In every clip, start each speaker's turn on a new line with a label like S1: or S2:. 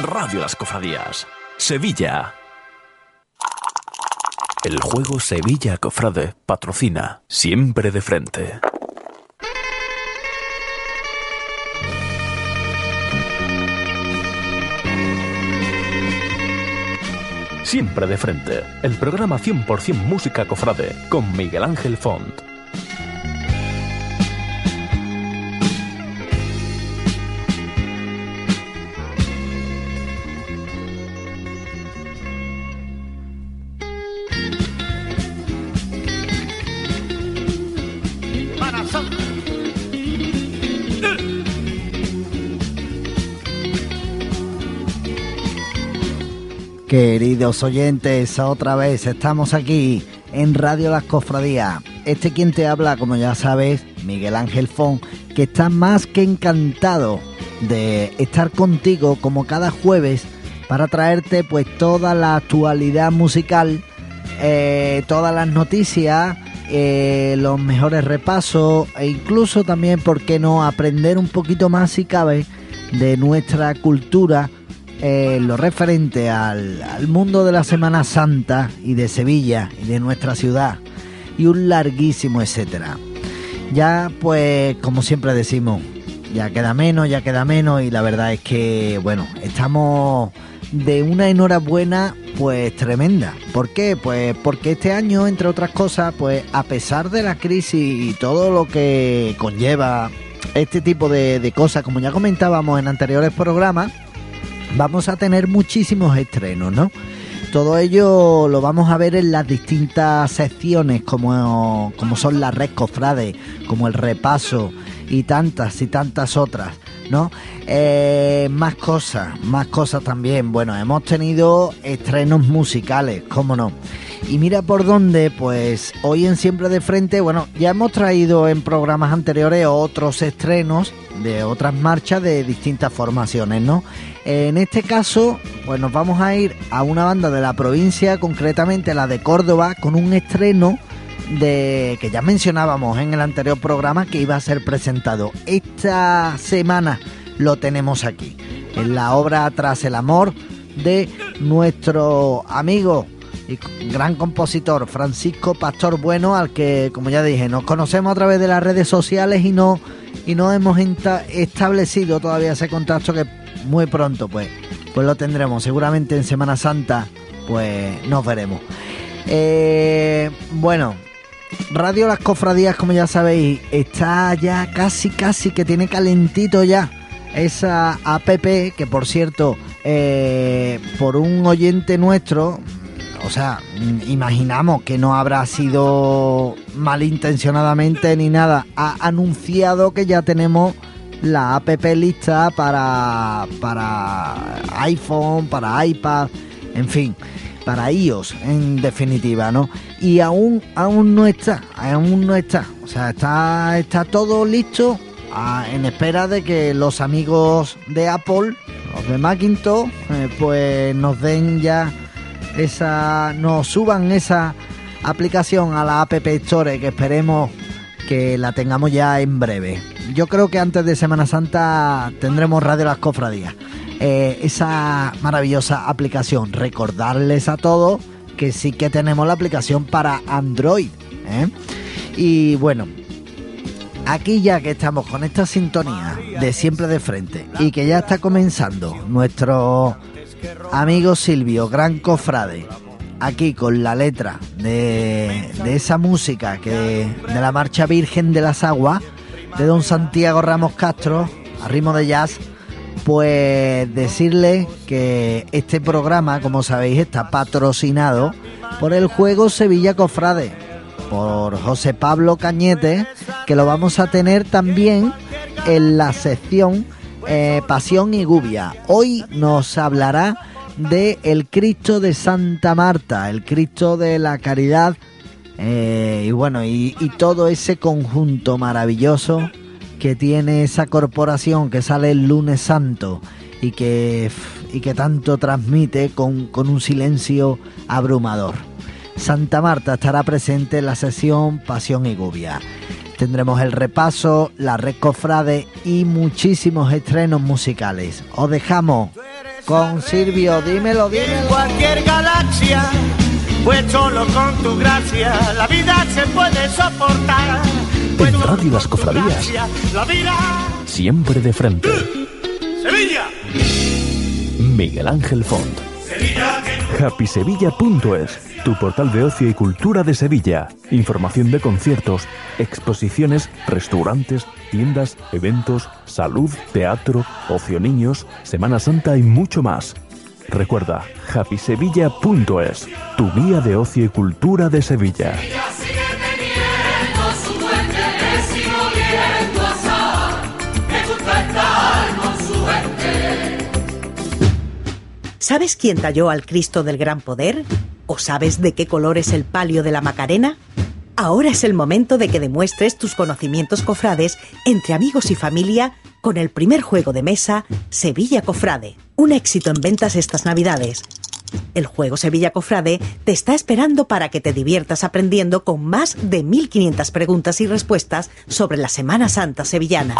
S1: Radio Las Cofradías. Sevilla. El juego Sevilla Cofrade patrocina siempre de frente. Siempre de frente, el programa 100% música cofrade con Miguel Ángel Font.
S2: Queridos oyentes, otra vez estamos aquí en Radio Las Cofradías. Este quien te habla, como ya sabes, Miguel Ángel Fon, que está más que encantado de estar contigo como cada jueves para traerte pues toda la actualidad musical, eh, todas las noticias, eh, los mejores repasos e incluso también, ¿por qué no?, aprender un poquito más si cabe de nuestra cultura eh, lo referente al, mundo de la Semana Santa y de Sevilla y de nuestra ciudad y un larguísimo etcétera. Ya pues como siempre decimos, ya queda menos, ya queda menos y la verdad es que bueno, estamos de una enhorabuena pues tremenda. ¿Por qué? Pues porque este año, entre otras cosas, pues a pesar de la crisis y todo lo que conlleva este tipo de, de cosas, como ya comentábamos en anteriores programas, vamos a tener muchísimos estrenos, ¿no? Todo ello lo vamos a ver en las distintas secciones como, como son las red cofrades, como el repaso y tantas y tantas otras, ¿no? Eh, más cosas, más cosas también. Bueno, hemos tenido estrenos musicales, cómo no. Y mira por dónde, pues hoy en Siempre de Frente, bueno, ya hemos traído en programas anteriores otros estrenos de otras marchas de distintas formaciones, ¿no? En este caso, pues nos vamos a ir a una banda de la provincia, concretamente la de Córdoba, con un estreno de que ya mencionábamos en el anterior programa que iba a ser presentado. Esta semana lo tenemos aquí, en la obra Tras el Amor de nuestro amigo y gran compositor Francisco Pastor Bueno, al que, como ya dije, nos conocemos a través de las redes sociales y no, y no hemos establecido todavía ese contacto que muy pronto pues, pues lo tendremos. Seguramente en Semana Santa pues nos veremos. Eh, bueno, Radio Las Cofradías, como ya sabéis, está ya casi, casi que tiene calentito ya esa app que por cierto, eh, por un oyente nuestro, o sea, imaginamos que no habrá sido malintencionadamente ni nada, ha anunciado que ya tenemos la app lista para, para iPhone, para iPad, en fin, para iOS en definitiva, ¿no? Y aún, aún no está, aún no está, o sea, está, está todo listo en espera de que los amigos de Apple, los de Macintosh, eh, pues nos den ya esa, nos suban esa aplicación a la App Store que esperemos que la tengamos ya en breve. Yo creo que antes de Semana Santa tendremos Radio Las Cofradías. Eh, esa maravillosa aplicación. Recordarles a todos que sí que tenemos la aplicación para Android. ¿eh? Y bueno, aquí ya que estamos con esta sintonía de siempre de frente y que ya está comenzando nuestro amigo Silvio, gran cofrade, aquí con la letra de, esa música que de la marcha Virgen de las Aguas de don Santiago Ramos Castro a ritmo de jazz pues decirle que este programa como sabéis está patrocinado por el juego Sevilla Cofrade por José Pablo Cañete que lo vamos a tener también en la sección eh, Pasión y Gubia. Hoy nos hablará de el Cristo de Santa Marta, el Cristo de la Caridad eh, y bueno, y, todo ese conjunto maravilloso que tiene esa corporación que sale el lunes santo y que, y que tanto transmite con, con un silencio abrumador. Santa Marta estará presente en la sesión Pasión y Gubia. Tendremos el repaso, la red cofrade y muchísimos estrenos musicales. Os dejamos con Silvio, dímelo, dímelo.
S3: En cualquier galaxia, pues solo con tu gracia la vida se puede soportar.
S1: En Radio Las Cofradías, siempre de frente.
S3: Sevilla.
S1: Miguel Ángel Font. Sevilla. HappySevilla.es tu portal de ocio y cultura de Sevilla. Información de conciertos, exposiciones, restaurantes, tiendas, eventos, salud, teatro, ocio niños, Semana Santa y mucho más. Recuerda, happysevilla.es, tu guía de ocio y cultura de Sevilla.
S4: ¿Sabes quién talló al Cristo del Gran Poder? ¿O sabes de qué color es el palio de la Macarena? Ahora es el momento de que demuestres tus conocimientos cofrades entre amigos y familia con el primer juego de mesa Sevilla Cofrade. Un éxito en ventas estas Navidades. El juego Sevilla Cofrade te está esperando para que te diviertas aprendiendo con más de 1500 preguntas y respuestas sobre la Semana Santa sevillana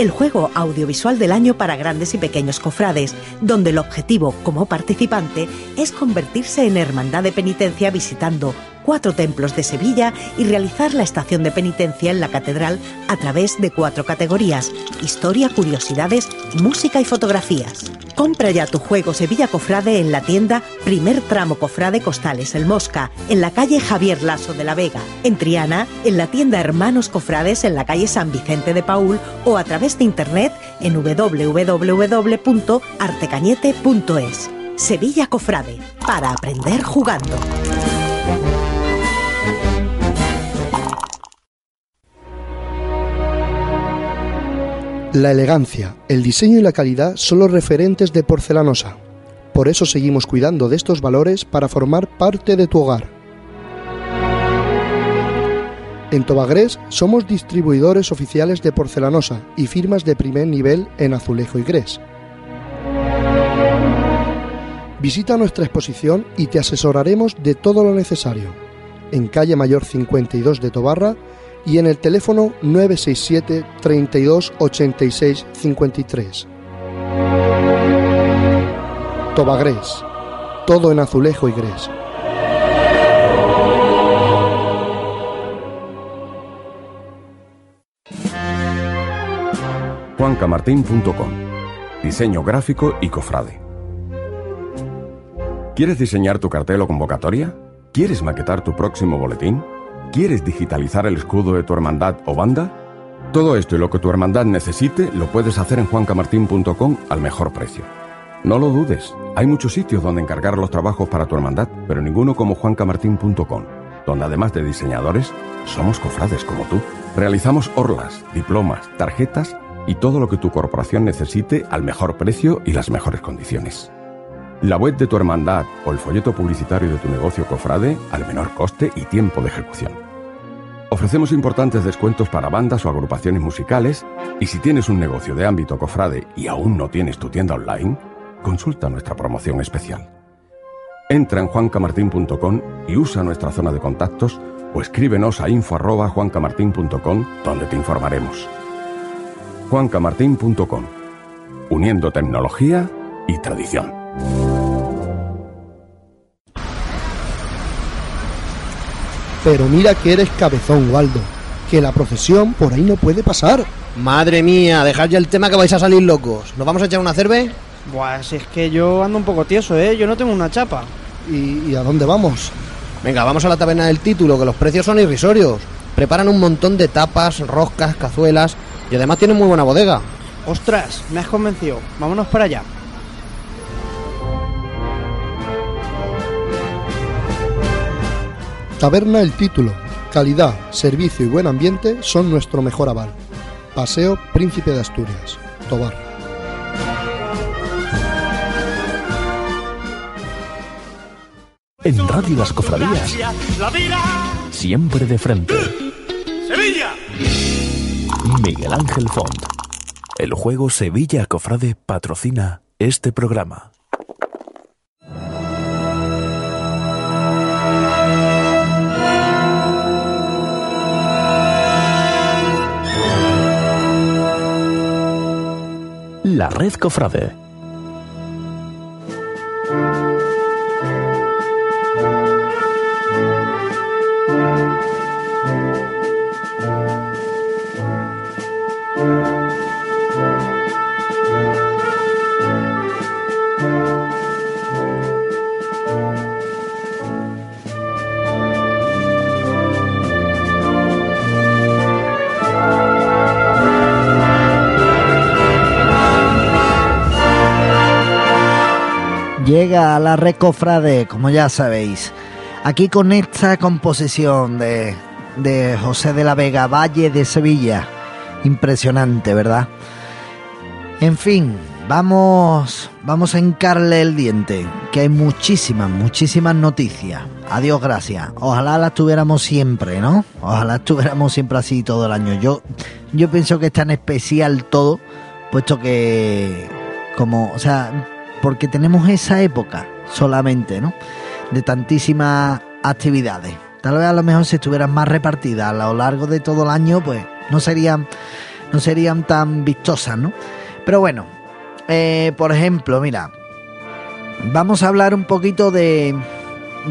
S4: el juego audiovisual del año para grandes y pequeños cofrades, donde el objetivo como participante es convertirse en hermandad de penitencia visitando cuatro templos de Sevilla y realizar la estación de penitencia en la catedral a través de cuatro categorías, historia, curiosidades, música y fotografías. Compra ya tu juego Sevilla Cofrade en la tienda Primer Tramo Cofrade Costales El Mosca, en la calle Javier Lasso de la Vega, en Triana, en la tienda Hermanos Cofrades en la calle San Vicente de Paul o a través de internet en www.artecañete.es. Sevilla Cofrade, para aprender jugando.
S5: La elegancia, el diseño y la calidad son los referentes de Porcelanosa. Por eso seguimos cuidando de estos valores para formar parte de tu hogar. En Tobagrés somos distribuidores oficiales de Porcelanosa y firmas de primer nivel en azulejo y grés. Visita nuestra exposición y te asesoraremos de todo lo necesario. En calle Mayor 52 de Tobarra, y en el teléfono 967 32 86 53. Tobagrés, todo en azulejo y grés.
S6: juancamartín.com Diseño gráfico y cofrade. ¿Quieres diseñar tu cartel o convocatoria? ¿Quieres maquetar tu próximo boletín? ¿Quieres digitalizar el escudo de tu hermandad o banda? Todo esto y lo que tu hermandad necesite lo puedes hacer en juancamartin.com al mejor precio. No lo dudes, hay muchos sitios donde encargar los trabajos para tu hermandad, pero ninguno como juancamartin.com, donde además de diseñadores, somos cofrades como tú. Realizamos orlas, diplomas, tarjetas y todo lo que tu corporación necesite al mejor precio y las mejores condiciones. La web de tu hermandad o el folleto publicitario de tu negocio cofrade al menor coste y tiempo de ejecución. Ofrecemos importantes descuentos para bandas o agrupaciones musicales y si tienes un negocio de ámbito cofrade y aún no tienes tu tienda online, consulta nuestra promoción especial. Entra en juancamartin.com y usa nuestra zona de contactos o escríbenos a info@juancamartin.com donde te informaremos. juancamartin.com Uniendo tecnología y tradición.
S5: Pero mira que eres cabezón, Waldo. Que la procesión por ahí no puede pasar.
S7: Madre mía, dejad ya el tema que vais a salir locos. ¿Nos vamos a echar una cerve?
S8: Pues es que yo ando un poco tieso, ¿eh? Yo no tengo una chapa.
S5: ¿Y, a dónde vamos?
S7: Venga, vamos a la taberna del título, que los precios son irrisorios. Preparan un montón de tapas, roscas, cazuelas y además tienen muy buena bodega.
S8: Ostras, me has convencido. Vámonos para allá.
S5: Taberna El Título. Calidad, servicio y buen ambiente son nuestro mejor aval. Paseo Príncipe de Asturias. Tobar.
S1: En Radio Las Cofradías, siempre de frente.
S3: Sevilla.
S1: Miguel Ángel Font. El juego Sevilla Cofrade patrocina este programa. La Red Cofrade.
S2: La Recofrade, como ya sabéis. Aquí con esta composición de, de José de la Vega, Valle de Sevilla. Impresionante, ¿verdad? En fin, vamos, vamos a encarle el diente, que hay muchísimas, muchísimas noticias. Adiós, gracias. Ojalá las tuviéramos siempre, ¿no? Ojalá estuviéramos siempre así todo el año. Yo, yo pienso que es tan especial todo, puesto que, como, o sea, porque tenemos esa época solamente, ¿no? De tantísimas actividades. Tal vez a lo mejor si estuvieran más repartidas a lo largo de todo el año, pues no serían, no serían tan vistosas, ¿no? Pero bueno, eh, por ejemplo, mira, vamos a hablar un poquito de,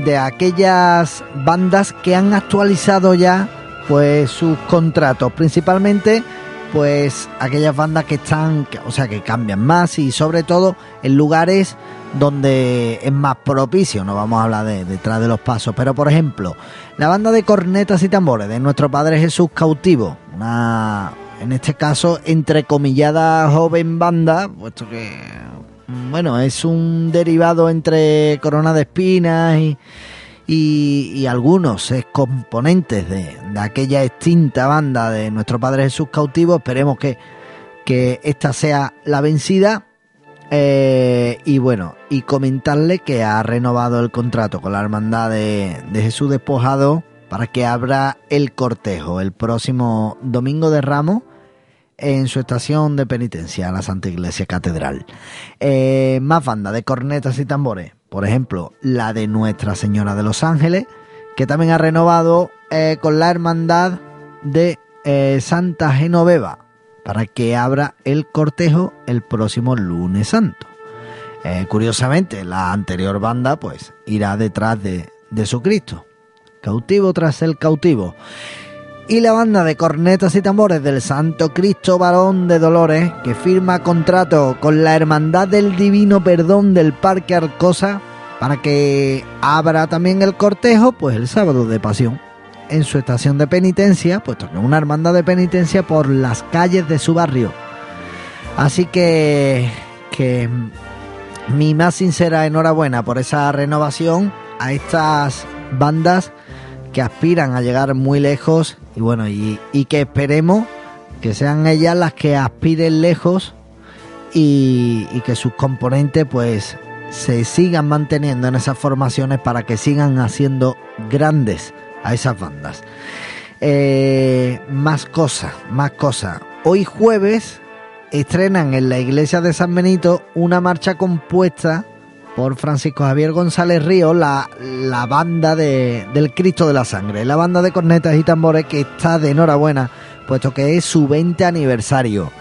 S2: de aquellas bandas que han actualizado ya pues sus contratos, principalmente pues aquellas bandas que están, o sea, que cambian más y sobre todo en lugares donde es más propicio, no vamos a hablar de detrás de los pasos, pero por ejemplo, la banda de cornetas y tambores de nuestro Padre Jesús Cautivo, una, en este caso, entrecomillada joven banda, puesto que, bueno, es un derivado entre Corona de Espinas y y, algunos componentes de, aquella extinta banda de nuestro Padre Jesús cautivo. Esperemos que, que esta sea la vencida. Eh, y bueno, y comentarle que ha renovado el contrato con la Hermandad de, de Jesús Despojado para que abra el cortejo el próximo domingo de Ramos en su estación de penitencia, la Santa Iglesia Catedral. Eh, más banda de cornetas y tambores por ejemplo, la de Nuestra Señora de los Ángeles, que también ha renovado eh, con la hermandad de eh, Santa Genoveva para que abra el cortejo el próximo lunes santo. Eh, curiosamente, la anterior banda pues irá detrás de, de su Cristo, cautivo tras el cautivo. Y la banda de cornetas y tambores del Santo Cristo Varón de Dolores, que firma contrato con la Hermandad del Divino Perdón del Parque Arcosa para que abra también el cortejo, pues el sábado de pasión, en su estación de penitencia, que una hermandad de penitencia por las calles de su barrio. Así que, que mi más sincera enhorabuena por esa renovación a estas bandas que aspiran a llegar muy lejos y bueno, y, que esperemos que sean ellas las que aspiren lejos y, y, que sus componentes pues se sigan manteniendo en esas formaciones para que sigan haciendo grandes a esas bandas. Eh, más cosas, más cosas. Hoy jueves estrenan en la iglesia de San Benito una marcha compuesta por Francisco Javier González Río, la, la banda de, del Cristo de la Sangre, la banda de cornetas y tambores que está de enhorabuena, puesto que es su 20 aniversario.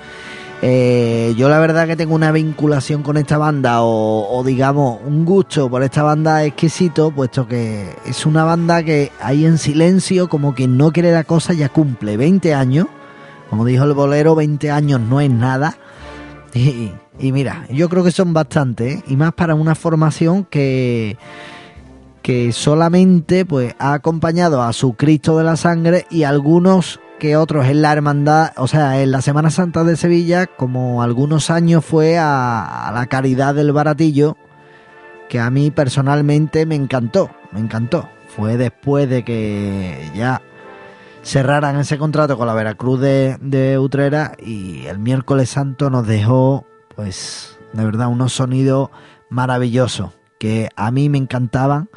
S2: Eh, yo la verdad que tengo una vinculación con esta banda o, digamos un gusto por esta banda exquisito, puesto que es una banda que ahí en silencio, como quien no quiere la cosa, ya cumple 20 años. Como dijo el bolero, 20 años no es nada. mira, yo creo que son bastantes, ¿eh? y más para una formación que que solamente pues ha acompañado a su Cristo de la Sangre y algunos que otros en la hermandad, o sea, en la Semana Santa de Sevilla, como algunos años fue a, la Caridad del Baratillo, que a mí personalmente me encantó, me encantó. Fue después de que ya cerraran ese contrato con la Veracruz de, Utrera y el miércoles santo nos dejó, pues, de verdad, unos sonidos maravillosos que a mí me encantaban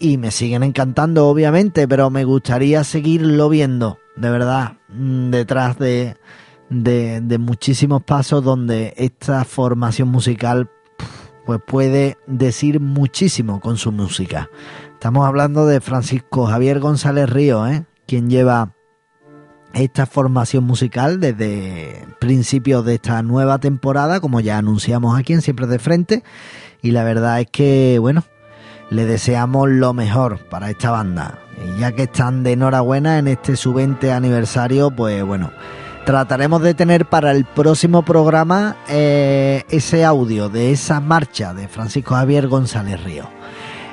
S2: y me siguen encantando, obviamente, pero me gustaría seguirlo viendo, de verdad, mm, detrás de, de, muchísimos pasos donde esta formación musical pues puede decir muchísimo con su música. Estamos hablando de Francisco Javier González Río, ¿eh? quien lleva esta formación musical desde principios de esta nueva temporada, como ya anunciamos aquí en Siempre de Frente. Y la verdad es que, bueno, le deseamos lo mejor para esta banda. Ya que están de enhorabuena en este su 20 aniversario, pues bueno, trataremos de tener para el próximo programa eh, ese audio de esa marcha de Francisco Javier González Río.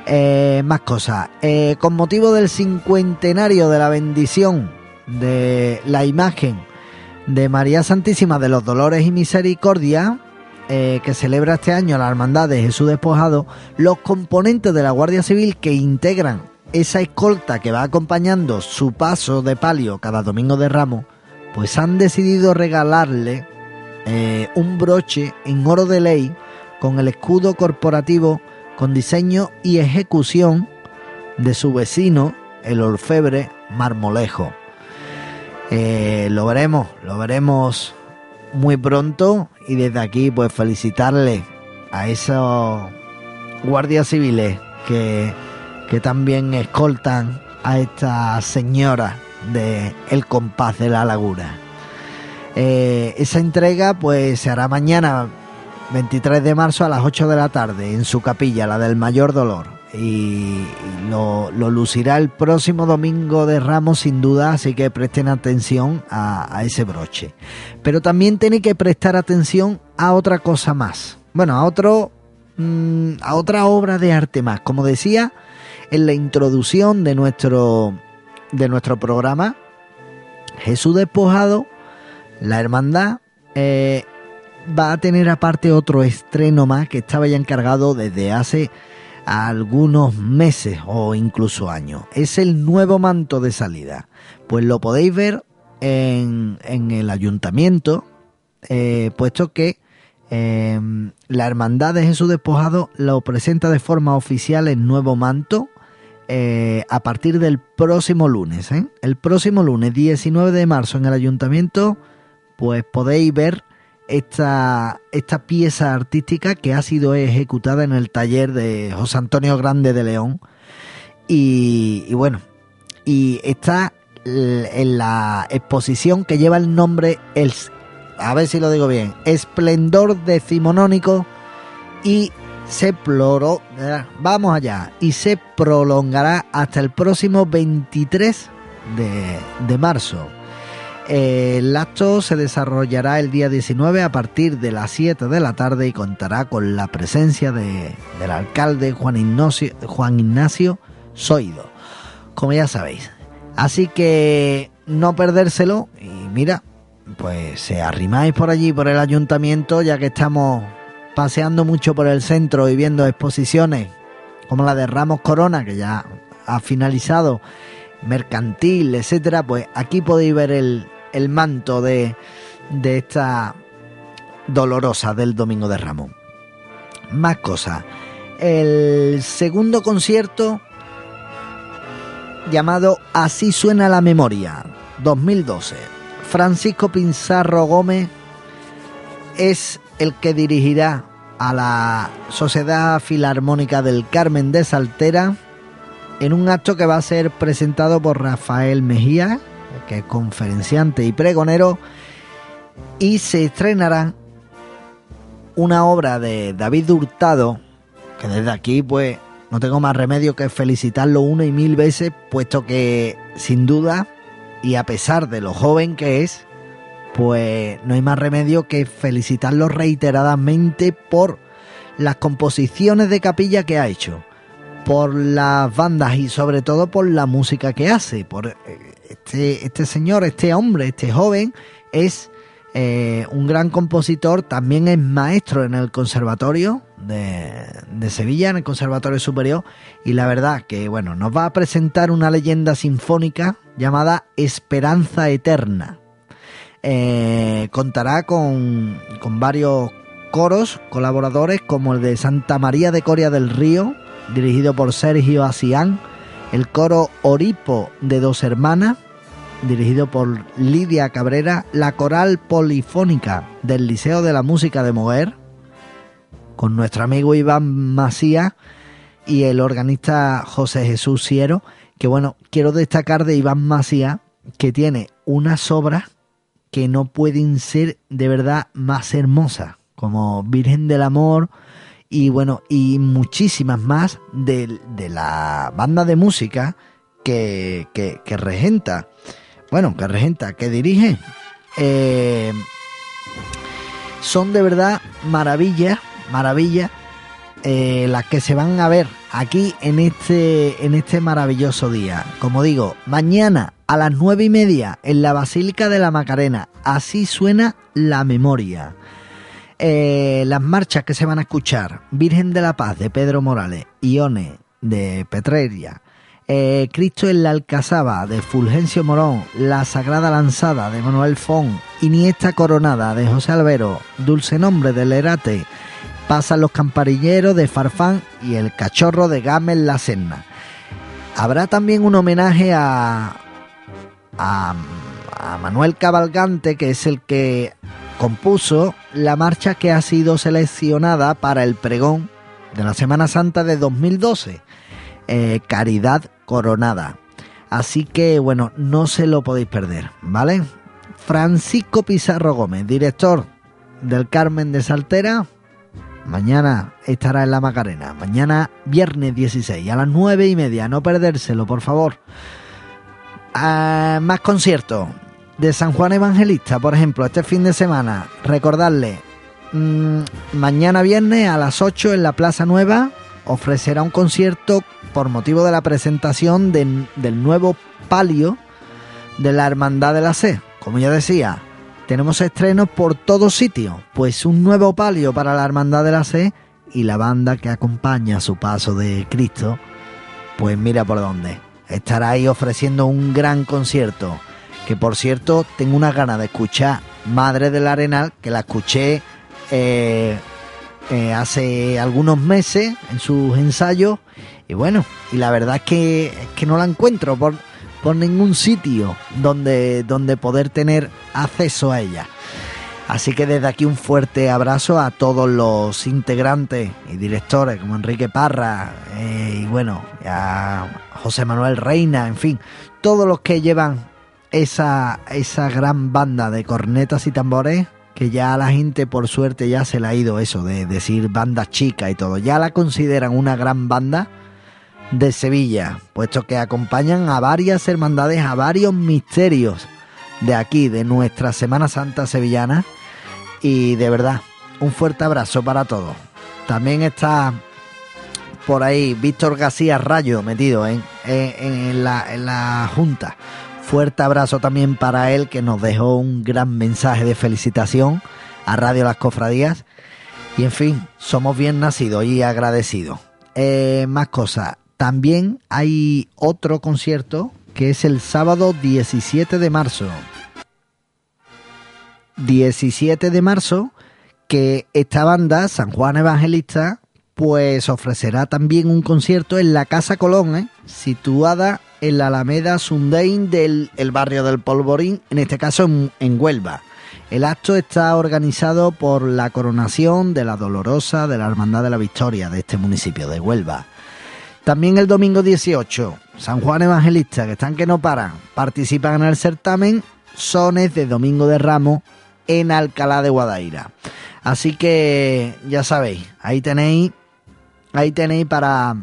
S2: Eh, más cosas. Eh, con motivo del cincuentenario de la bendición de la imagen de María Santísima de los Dolores y Misericordia, que celebra este año la Hermandad de Jesús Despojado, los componentes de la Guardia Civil que integran esa escolta que va acompañando su paso de palio cada domingo de ramo, pues han decidido regalarle eh, un broche en oro de ley con el escudo corporativo con diseño y ejecución de su vecino, el orfebre Marmolejo. Eh, lo veremos, lo veremos muy pronto y desde aquí pues felicitarle a esos guardias civiles que, que también escoltan a esta señora de El compás de la laguna. Eh, esa entrega pues se hará mañana 23 de marzo a las 8 de la tarde en su capilla, la del mayor dolor. Y lo, lucirá el próximo domingo de Ramos sin duda, así que presten atención a, ese broche. Pero también tiene que prestar atención a otra cosa más. Bueno, a otro mm, a otra obra de arte más. Como decía en la introducción de nuestro de nuestro programa, Jesús Despojado, la hermandad, eh, va a tener aparte otro estreno más que estaba ya encargado desde hace algunos meses o incluso años. Es el nuevo manto de salida. Pues lo podéis ver en, en el ayuntamiento, eh, puesto que eh, la Hermandad de Jesús Despojado lo presenta de forma oficial el nuevo manto eh, a partir del próximo lunes. ¿eh? El próximo lunes 19 de marzo en el ayuntamiento, pues podéis ver esta, esta pieza artística que ha sido ejecutada en el taller de José Antonio Grande de León. Y, bueno, y está en la exposición que lleva el nombre, el, a ver si lo digo bien, Esplendor Decimonónico y se ploró, vamos allá, y se prolongará hasta el próximo 23 de, marzo. El acto se desarrollará el día 19 a partir de las 7 de la tarde y contará con la presencia de, del alcalde Juan Ignacio, Juan Ignacio Soido, como ya sabéis. Así que no perdérselo y mira, pues se arrimáis por allí, por el ayuntamiento, ya que estamos paseando mucho por el centro y viendo exposiciones como la de Ramos Corona, que ya ha finalizado, mercantil, etcétera, pues aquí podéis ver el, el manto de, de esta dolorosa del Domingo de Ramos. Más cosas. El segundo concierto llamado Así suena la memoria, 2012. Francisco Pinzarro Gómez es el que dirigirá a la Sociedad Filarmónica del Carmen de Saltera en un acto que va a ser presentado por Rafael Mejía, que es conferenciante y pregonero, y se estrenará una obra de David Hurtado, que desde aquí pues no tengo más remedio que felicitarlo una y mil veces, puesto que sin duda, y a pesar de lo joven que es, pues no hay más remedio que felicitarlo reiteradamente por las composiciones de capilla que ha hecho, por las bandas y sobre todo por la música que hace. Por eh, este, este señor, este hombre, este joven, es Eh, un gran compositor, también es maestro en el Conservatorio de, Sevilla, en el Conservatorio Superior, y la verdad que bueno, nos va a presentar una leyenda sinfónica llamada Esperanza Eterna. Eh, contará con, con varios coros colaboradores como el de Santa María de Coria del Río, dirigido por Sergio Asián, el coro Oripo de Dos Hermanas, dirigido por Lidia Cabrera, la coral polifónica del Liceo de la Música de Moguer, con nuestro amigo Iván Macía y el organista José Jesús Siero, que bueno, quiero destacar de Iván Macía que tiene unas obras que no pueden ser de verdad más hermosas, como Virgen del Amor y bueno, y muchísimas más de, la banda de música que, que, regenta. Bueno, que regenta, que dirige. Eh, son de verdad maravillas, maravillas eh, las que se van a ver aquí en este, en este maravilloso día. Como digo, mañana a las nueve y media en la Basílica de la Macarena. Así suena la memoria. Eh, las marchas que se van a escuchar: Virgen de la Paz de Pedro Morales, Ione de Petreria, eh, Cristo en la Alcazaba de Fulgencio Morón, La Sagrada Lanzada de Manuel Fon, Iniesta Coronada de José Albero, Dulce Nombre de Lerate, Pasan los Camparilleros de Farfán y El Cachorro de Gamel La Senna. Habrá también un homenaje a, a, Manuel Cabalgante, que es el que compuso la marcha que ha sido seleccionada para el pregón de la Semana Santa de 2012, eh, Caridad Coronada. Así que bueno, no se lo podéis perder, ¿vale? Francisco Pizarro Gómez, director del Carmen de Saltera, mañana estará en la Macarena. Mañana viernes 16 a las 9 y media, no perdérselo, por favor. Ah, más conciertos de San Juan Evangelista, por ejemplo, este fin de semana. Recordarle, mm, mañana viernes a las 8 en la Plaza Nueva ofrecerá un concierto por motivo de la presentación del nuevo palio de la Hermandad de la C. Como ya decía, tenemos estrenos por todos sitios, pues un nuevo palio para la Hermandad de la C y la banda que acompaña su paso de Cristo, pues mira por dónde estará ahí ofreciendo un gran concierto. Por cierto, tengo una gana de escuchar Madre del Arenal, que la escuché eh, eh, hace algunos meses en sus ensayos. Y bueno, y la verdad es que, que no la encuentro por, por ningún sitio donde, donde poder tener acceso a ella. Así que desde aquí un fuerte abrazo a todos los integrantes y directores como Enrique Parra eh, y bueno, a José Manuel Reina, en fin, todos los que llevan esa, esa gran banda de cornetas y tambores que ya la gente por suerte ya se le ha ido eso de decir banda chica y todo, ya la consideran una gran banda de Sevilla, puesto que acompañan a varias hermandades, a varios misterios de aquí, de nuestra Semana Santa sevillana y de verdad, un fuerte abrazo para todos. También está por ahí Víctor García Rayo metido en, la, en la Junta. Fuerte abrazo también para él que nos dejó un gran mensaje de felicitación a Radio Las Cofradías. Y en fin, somos bien nacidos y agradecidos. Eh, más cosas. También hay otro concierto que es el sábado 17 de marzo. 17 de marzo que esta banda, San Juan Evangelista, pues ofrecerá también un concierto en la Casa Colón, ¿eh? situada en la Alameda Sundain del barrio del Polvorín, en este caso en, Huelva. El acto está organizado por la coronación de la Dolorosa de la Hermandad de la Victoria de este municipio de Huelva. También el domingo 18, San Juan Evangelista, que están que no paran, participan en el certamen Sones de Domingo de Ramos en Alcalá de Guadaira. Así que ya sabéis, ahí tenéis, ahí tenéis para,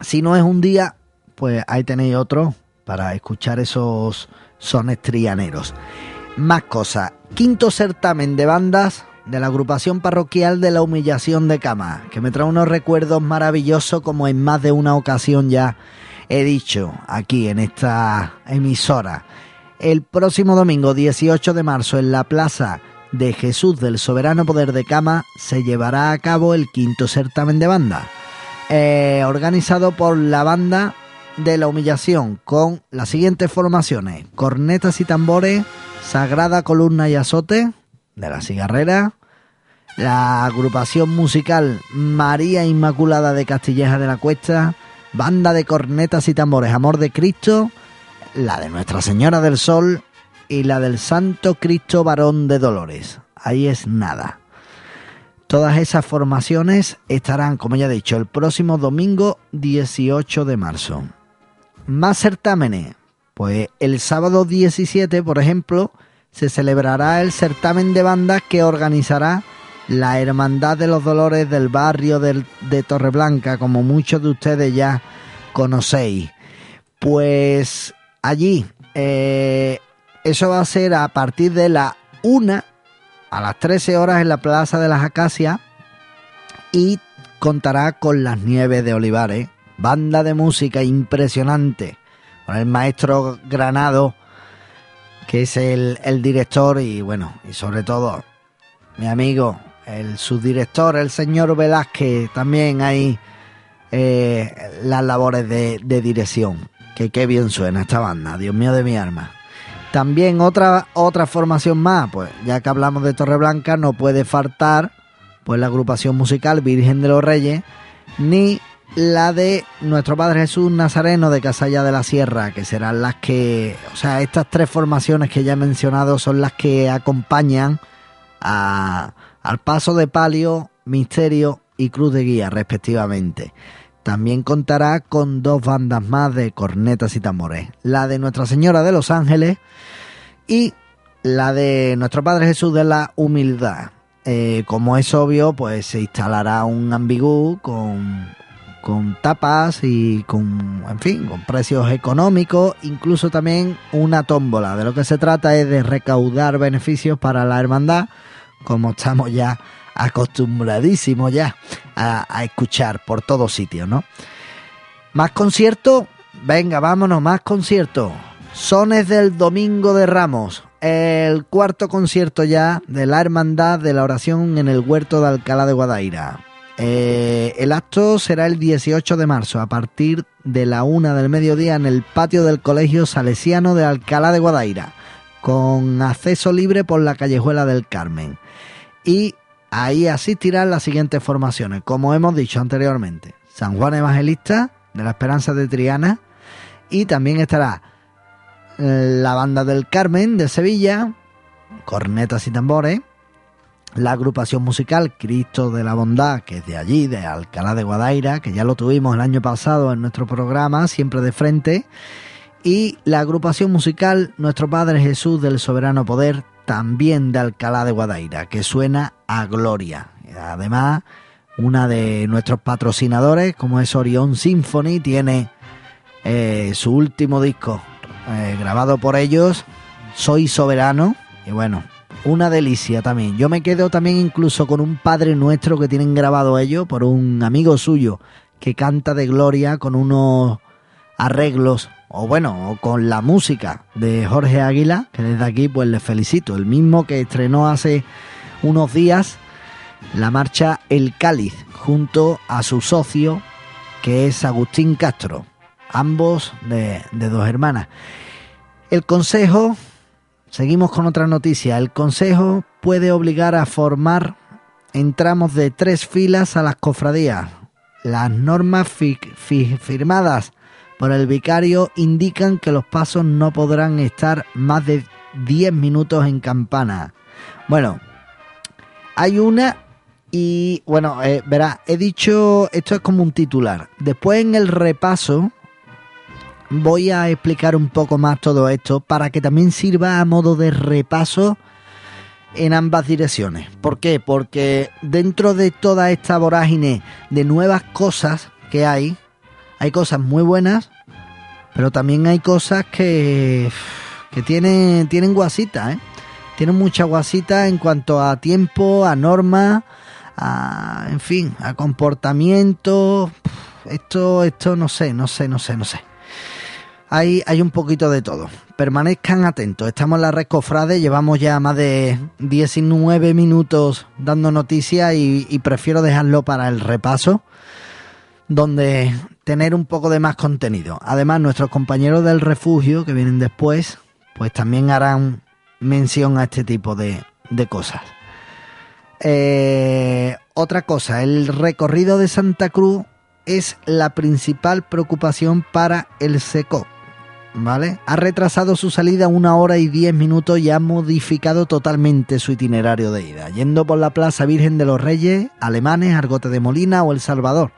S2: si no es un día, pues ahí tenéis otro para escuchar esos sones trianeros. Más cosas. Quinto certamen de bandas de la agrupación parroquial de la humillación de cama, que me trae unos recuerdos maravillosos como en más de una ocasión ya he dicho aquí en esta emisora. El próximo domingo 18 de marzo en la Plaza de Jesús del Soberano Poder de Cama se llevará a cabo el quinto certamen de banda, eh, organizado por la banda de la humillación con las siguientes formaciones, cornetas y tambores, Sagrada Columna y Azote de la Cigarrera, la agrupación musical María Inmaculada de Castilleja de la Cuesta, banda de cornetas y tambores Amor de Cristo, la de Nuestra Señora del Sol y la del Santo Cristo Varón de Dolores. Ahí es nada. Todas esas formaciones estarán, como ya he dicho, el próximo domingo 18 de marzo. Más certámenes. Pues el sábado 17, por ejemplo, se celebrará el certamen de bandas que organizará la Hermandad de los Dolores del barrio de Torreblanca, como muchos de ustedes ya conocéis. Pues allí, eh, eso va a ser a partir de la 1 a las 13 horas en la Plaza de las Acacias y contará con las Nieves de Olivares, banda de música impresionante, con el maestro Granado, que es el, el director y bueno, y sobre todo mi amigo el subdirector, el señor Velázquez, también hay eh, las labores de, dirección. Que qué bien suena esta banda, Dios mío de mi alma. También otra, otra formación más, pues ya que hablamos de Torreblanca, no puede faltar pues la agrupación musical Virgen de los Reyes, ni la de nuestro Padre Jesús Nazareno de Casalla de la Sierra, que serán las que, o sea, estas tres formaciones que ya he mencionado son las que acompañan a, al paso de palio, misterio y cruz de guía respectivamente. También contará con dos bandas más de cornetas y tambores, la de Nuestra Señora de los Ángeles y la de Nuestro Padre Jesús de la Humildad. Eh, como es obvio, pues se instalará un ambigú con, con tapas y con, en fin, con precios económicos, incluso también una tómbola. De lo que se trata es de recaudar beneficios para la hermandad como estamos ya acostumbradísimos ya a, escuchar por todos sitios, ¿no? Más conciertos, venga, vámonos, más conciertos. Sones del Domingo de Ramos, el cuarto concierto ya de la Hermandad de la Oración en el Huerto de Alcalá de Guadaira. Eh, el acto será el 18 de marzo a partir de la una del mediodía en el patio del Colegio Salesiano de Alcalá de Guadaira, con acceso libre por la callejuela del Carmen y ahí asistirán las siguientes formaciones, como hemos dicho anteriormente. San Juan Evangelista de la Esperanza de Triana y también estará eh, la Banda del Carmen de Sevilla, cornetas y tambores, la agrupación musical Cristo de la Bondad, que es de allí, de Alcalá de Guadaira, que ya lo tuvimos el año pasado en nuestro programa, siempre de frente, y la agrupación musical Nuestro Padre Jesús del Soberano Poder, también de Alcalá de Guadaira, que suena a gloria. Además, una de nuestros patrocinadores, como es Orion Symphony, tiene eh, su último disco eh, grabado por ellos, Soy Soberano, y bueno, una delicia también. Yo me quedo también incluso con un Padre Nuestro que tienen grabado ellos por un amigo suyo que canta de gloria con unos arreglos o bueno, con la música de Jorge Águila, que desde aquí pues le felicito, el mismo que estrenó hace unos días la marcha El Cáliz, junto a su socio, que es Agustín Castro, ambos de, de dos hermanas. El Consejo, seguimos con otra noticia, el Consejo puede obligar a formar en tramos de tres filas a las cofradías. Las normas firmadas por el vicario indican que los pasos no podrán estar más de 10 minutos en campana. Bueno, hay una y bueno, eh, verá, he dicho, esto es como un titular. Después en el repaso voy a explicar un poco más todo esto para que también sirva a modo de repaso en ambas direcciones. ¿Por qué? Porque dentro de toda esta vorágine de nuevas cosas que hay, hay cosas muy buenas, pero también hay cosas que, que tienen, tienen guasita, ¿eh? Tienen mucha guasita en cuanto a tiempo, a normas, a, en fin, a comportamiento. Esto, esto no sé, no sé, no sé, no sé. Hay, hay un poquito de todo. Permanezcan atentos. Estamos en la red Cofrade, llevamos ya más de 19 minutos dando noticias y, prefiero dejarlo para el repaso, donde tener un poco de más contenido. Además, nuestros compañeros del refugio que vienen después, pues también harán mención a este tipo de, de cosas. Eh, otra cosa, el recorrido de Santa Cruz es la principal preocupación para el SECO. ¿Vale? Ha retrasado su salida una hora y diez minutos y ha modificado totalmente su itinerario de ida, yendo por la Plaza Virgen de los Reyes, Alemanes, Argote de Molina o El Salvador.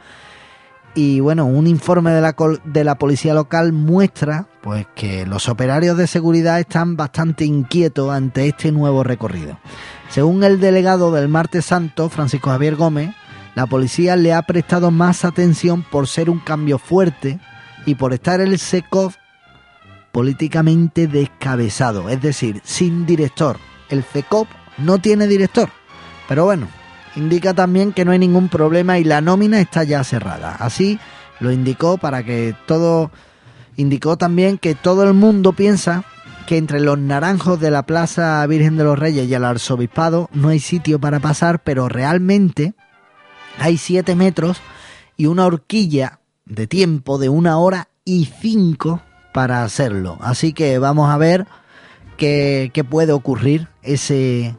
S2: Y bueno, un informe de la, de la policía local muestra pues que los operarios de seguridad están bastante inquietos ante este nuevo recorrido. Según el delegado del Martes Santo, Francisco Javier Gómez, la policía le ha prestado más atención por ser un cambio fuerte y por estar el SECOF políticamente descabezado, es decir, sin director. El CECOP no tiene director. Pero bueno, indica también que no hay ningún problema y la nómina está ya cerrada. Así lo indicó para que todo indicó también que todo el mundo piensa que entre los naranjos de la Plaza Virgen de los Reyes y el Arzobispado no hay sitio para pasar, pero realmente hay 7 metros y una horquilla de tiempo de una hora y cinco para hacerlo. Así que vamos a ver qué, puede ocurrir ese,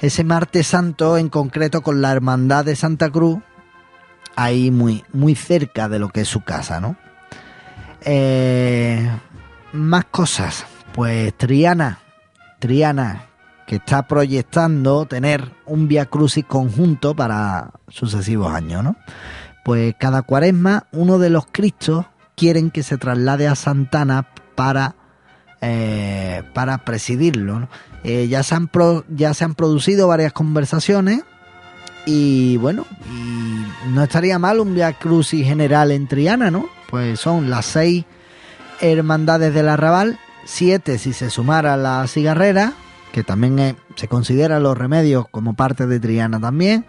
S2: ese martes santo, en concreto con la Hermandad de Santa Cruz, ahí muy, muy cerca de lo que es su casa, ¿no? Eh, más cosas. Pues Triana, Triana, que está proyectando tener un Via Crucis conjunto para sucesivos años, ¿no? Pues cada cuaresma uno de los Cristos quieren que se traslade a Santana para, eh, para presidirlo. Eh, ya, se han ya se han producido varias conversaciones y bueno, y no estaría mal un Via Crucis general en Triana, ¿no? Pues son las seis hermandades del arrabal, siete si se sumara la cigarrera, que también se considera los remedios como parte de Triana también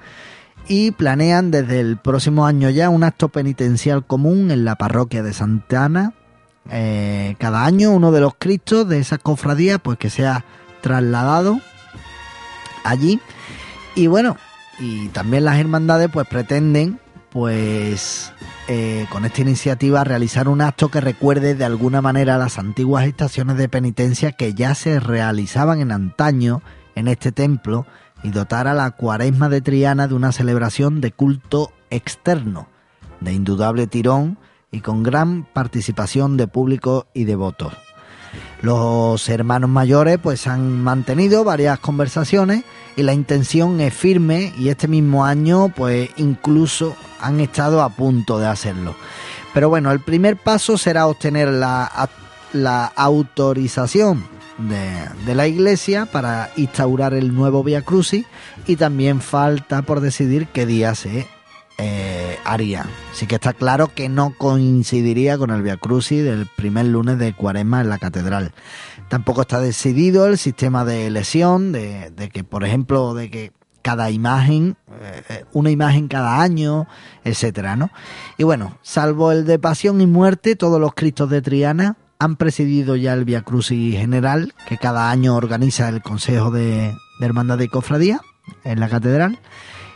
S2: y planean desde el próximo año ya un acto penitencial común en la parroquia de Santa Ana. Eh, cada año uno de los cristos de esa cofradía pues que sea trasladado allí. Y bueno, y también las hermandades pues pretenden pues eh, con esta iniciativa realizar un acto que recuerde de alguna manera las antiguas estaciones de penitencia que ya se realizaban en antaño en este templo y dotar a la cuaresma de Triana de una celebración de culto externo, de indudable tirón y con gran participación de público y devotos. Los hermanos mayores pues han mantenido varias conversaciones y la intención es firme y este mismo año pues incluso han estado a punto de hacerlo. Pero bueno, el primer paso será obtener la, la autorización de, la iglesia para instaurar el nuevo Via Crucis y también falta por decidir qué día se eh, haría. Sí que está claro que no coincidiría con el Via Crucis del primer lunes de Cuaresma en la catedral. Tampoco está decidido el sistema de elección, de, que, por ejemplo, de que cada imagen, eh, una imagen cada año, etcétera, ¿no? Y bueno, salvo el de pasión y muerte, todos los Cristos de Triana han presidido ya el Via Crucis General, que cada año organiza el Consejo de, Hermandad de Cofradía en la catedral.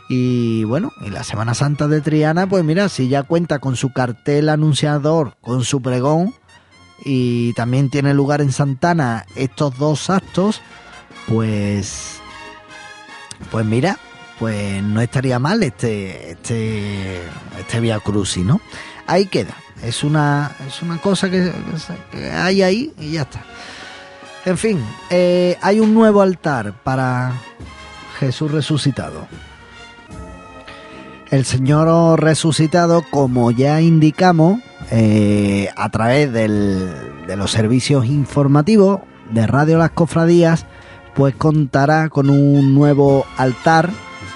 S2: Y bueno, y la Semana Santa de Triana, pues mira, si ya cuenta con su cartel anunciador, con su pregón, y también tiene lugar en Santana estos dos actos, pues. Pues mira, pues no estaría mal este. este. este Via Crucis, ¿no? Ahí queda. Es una, es una cosa que, hay ahí y ya está. En fin, eh, hay un nuevo altar para Jesús resucitado. El Señor resucitado, como ya indicamos, eh, a través de los servicios informativos de Radio Las Cofradías, pues contará con un nuevo altar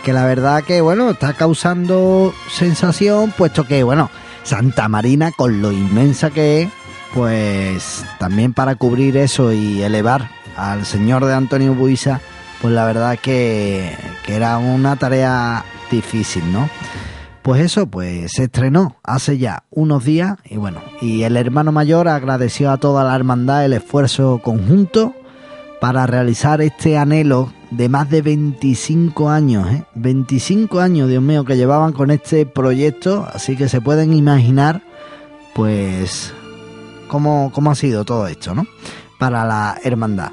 S2: que la verdad que, bueno, está causando sensación, puesto que, bueno, Santa Marina, con lo inmensa que es, pues también para cubrir eso y elevar al señor de Antonio Buisa, pues la verdad que, que era una tarea difícil, ¿no? Pues eso, pues se estrenó hace ya unos días y bueno, y el hermano mayor agradeció a toda la hermandad el esfuerzo conjunto para realizar este anhelo de más de 25 años, ¿eh? 25 años, Dios mío, que llevaban con este proyecto, así que se pueden imaginar, pues, cómo, cómo ha sido todo esto, ¿no? Para la hermandad.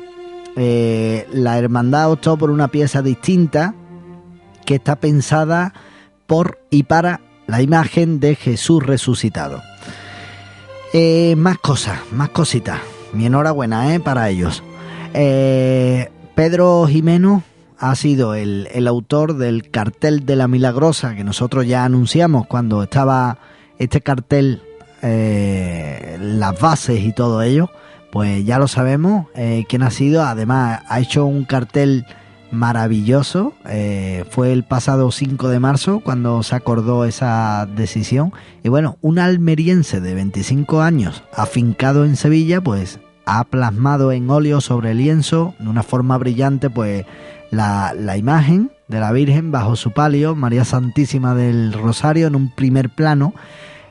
S2: Eh, la hermandad optó por una pieza distinta que está pensada por y para la imagen de Jesús resucitado. Eh, más cosas, más cositas. Mi enhorabuena ¿eh? para ellos. Eh, Pedro Jimeno ha sido el, autor del cartel de la Milagrosa que nosotros ya anunciamos cuando estaba este cartel, eh, las bases y todo ello. Pues ya lo sabemos eh, quién ha sido. Además, ha hecho un cartel maravilloso. Eh, fue el pasado 5 de marzo cuando se acordó esa decisión. Y bueno, un almeriense de 25 años afincado en Sevilla, pues ha plasmado en óleo sobre lienzo de una forma brillante pues la, imagen de la Virgen bajo su palio, María Santísima del Rosario en un primer plano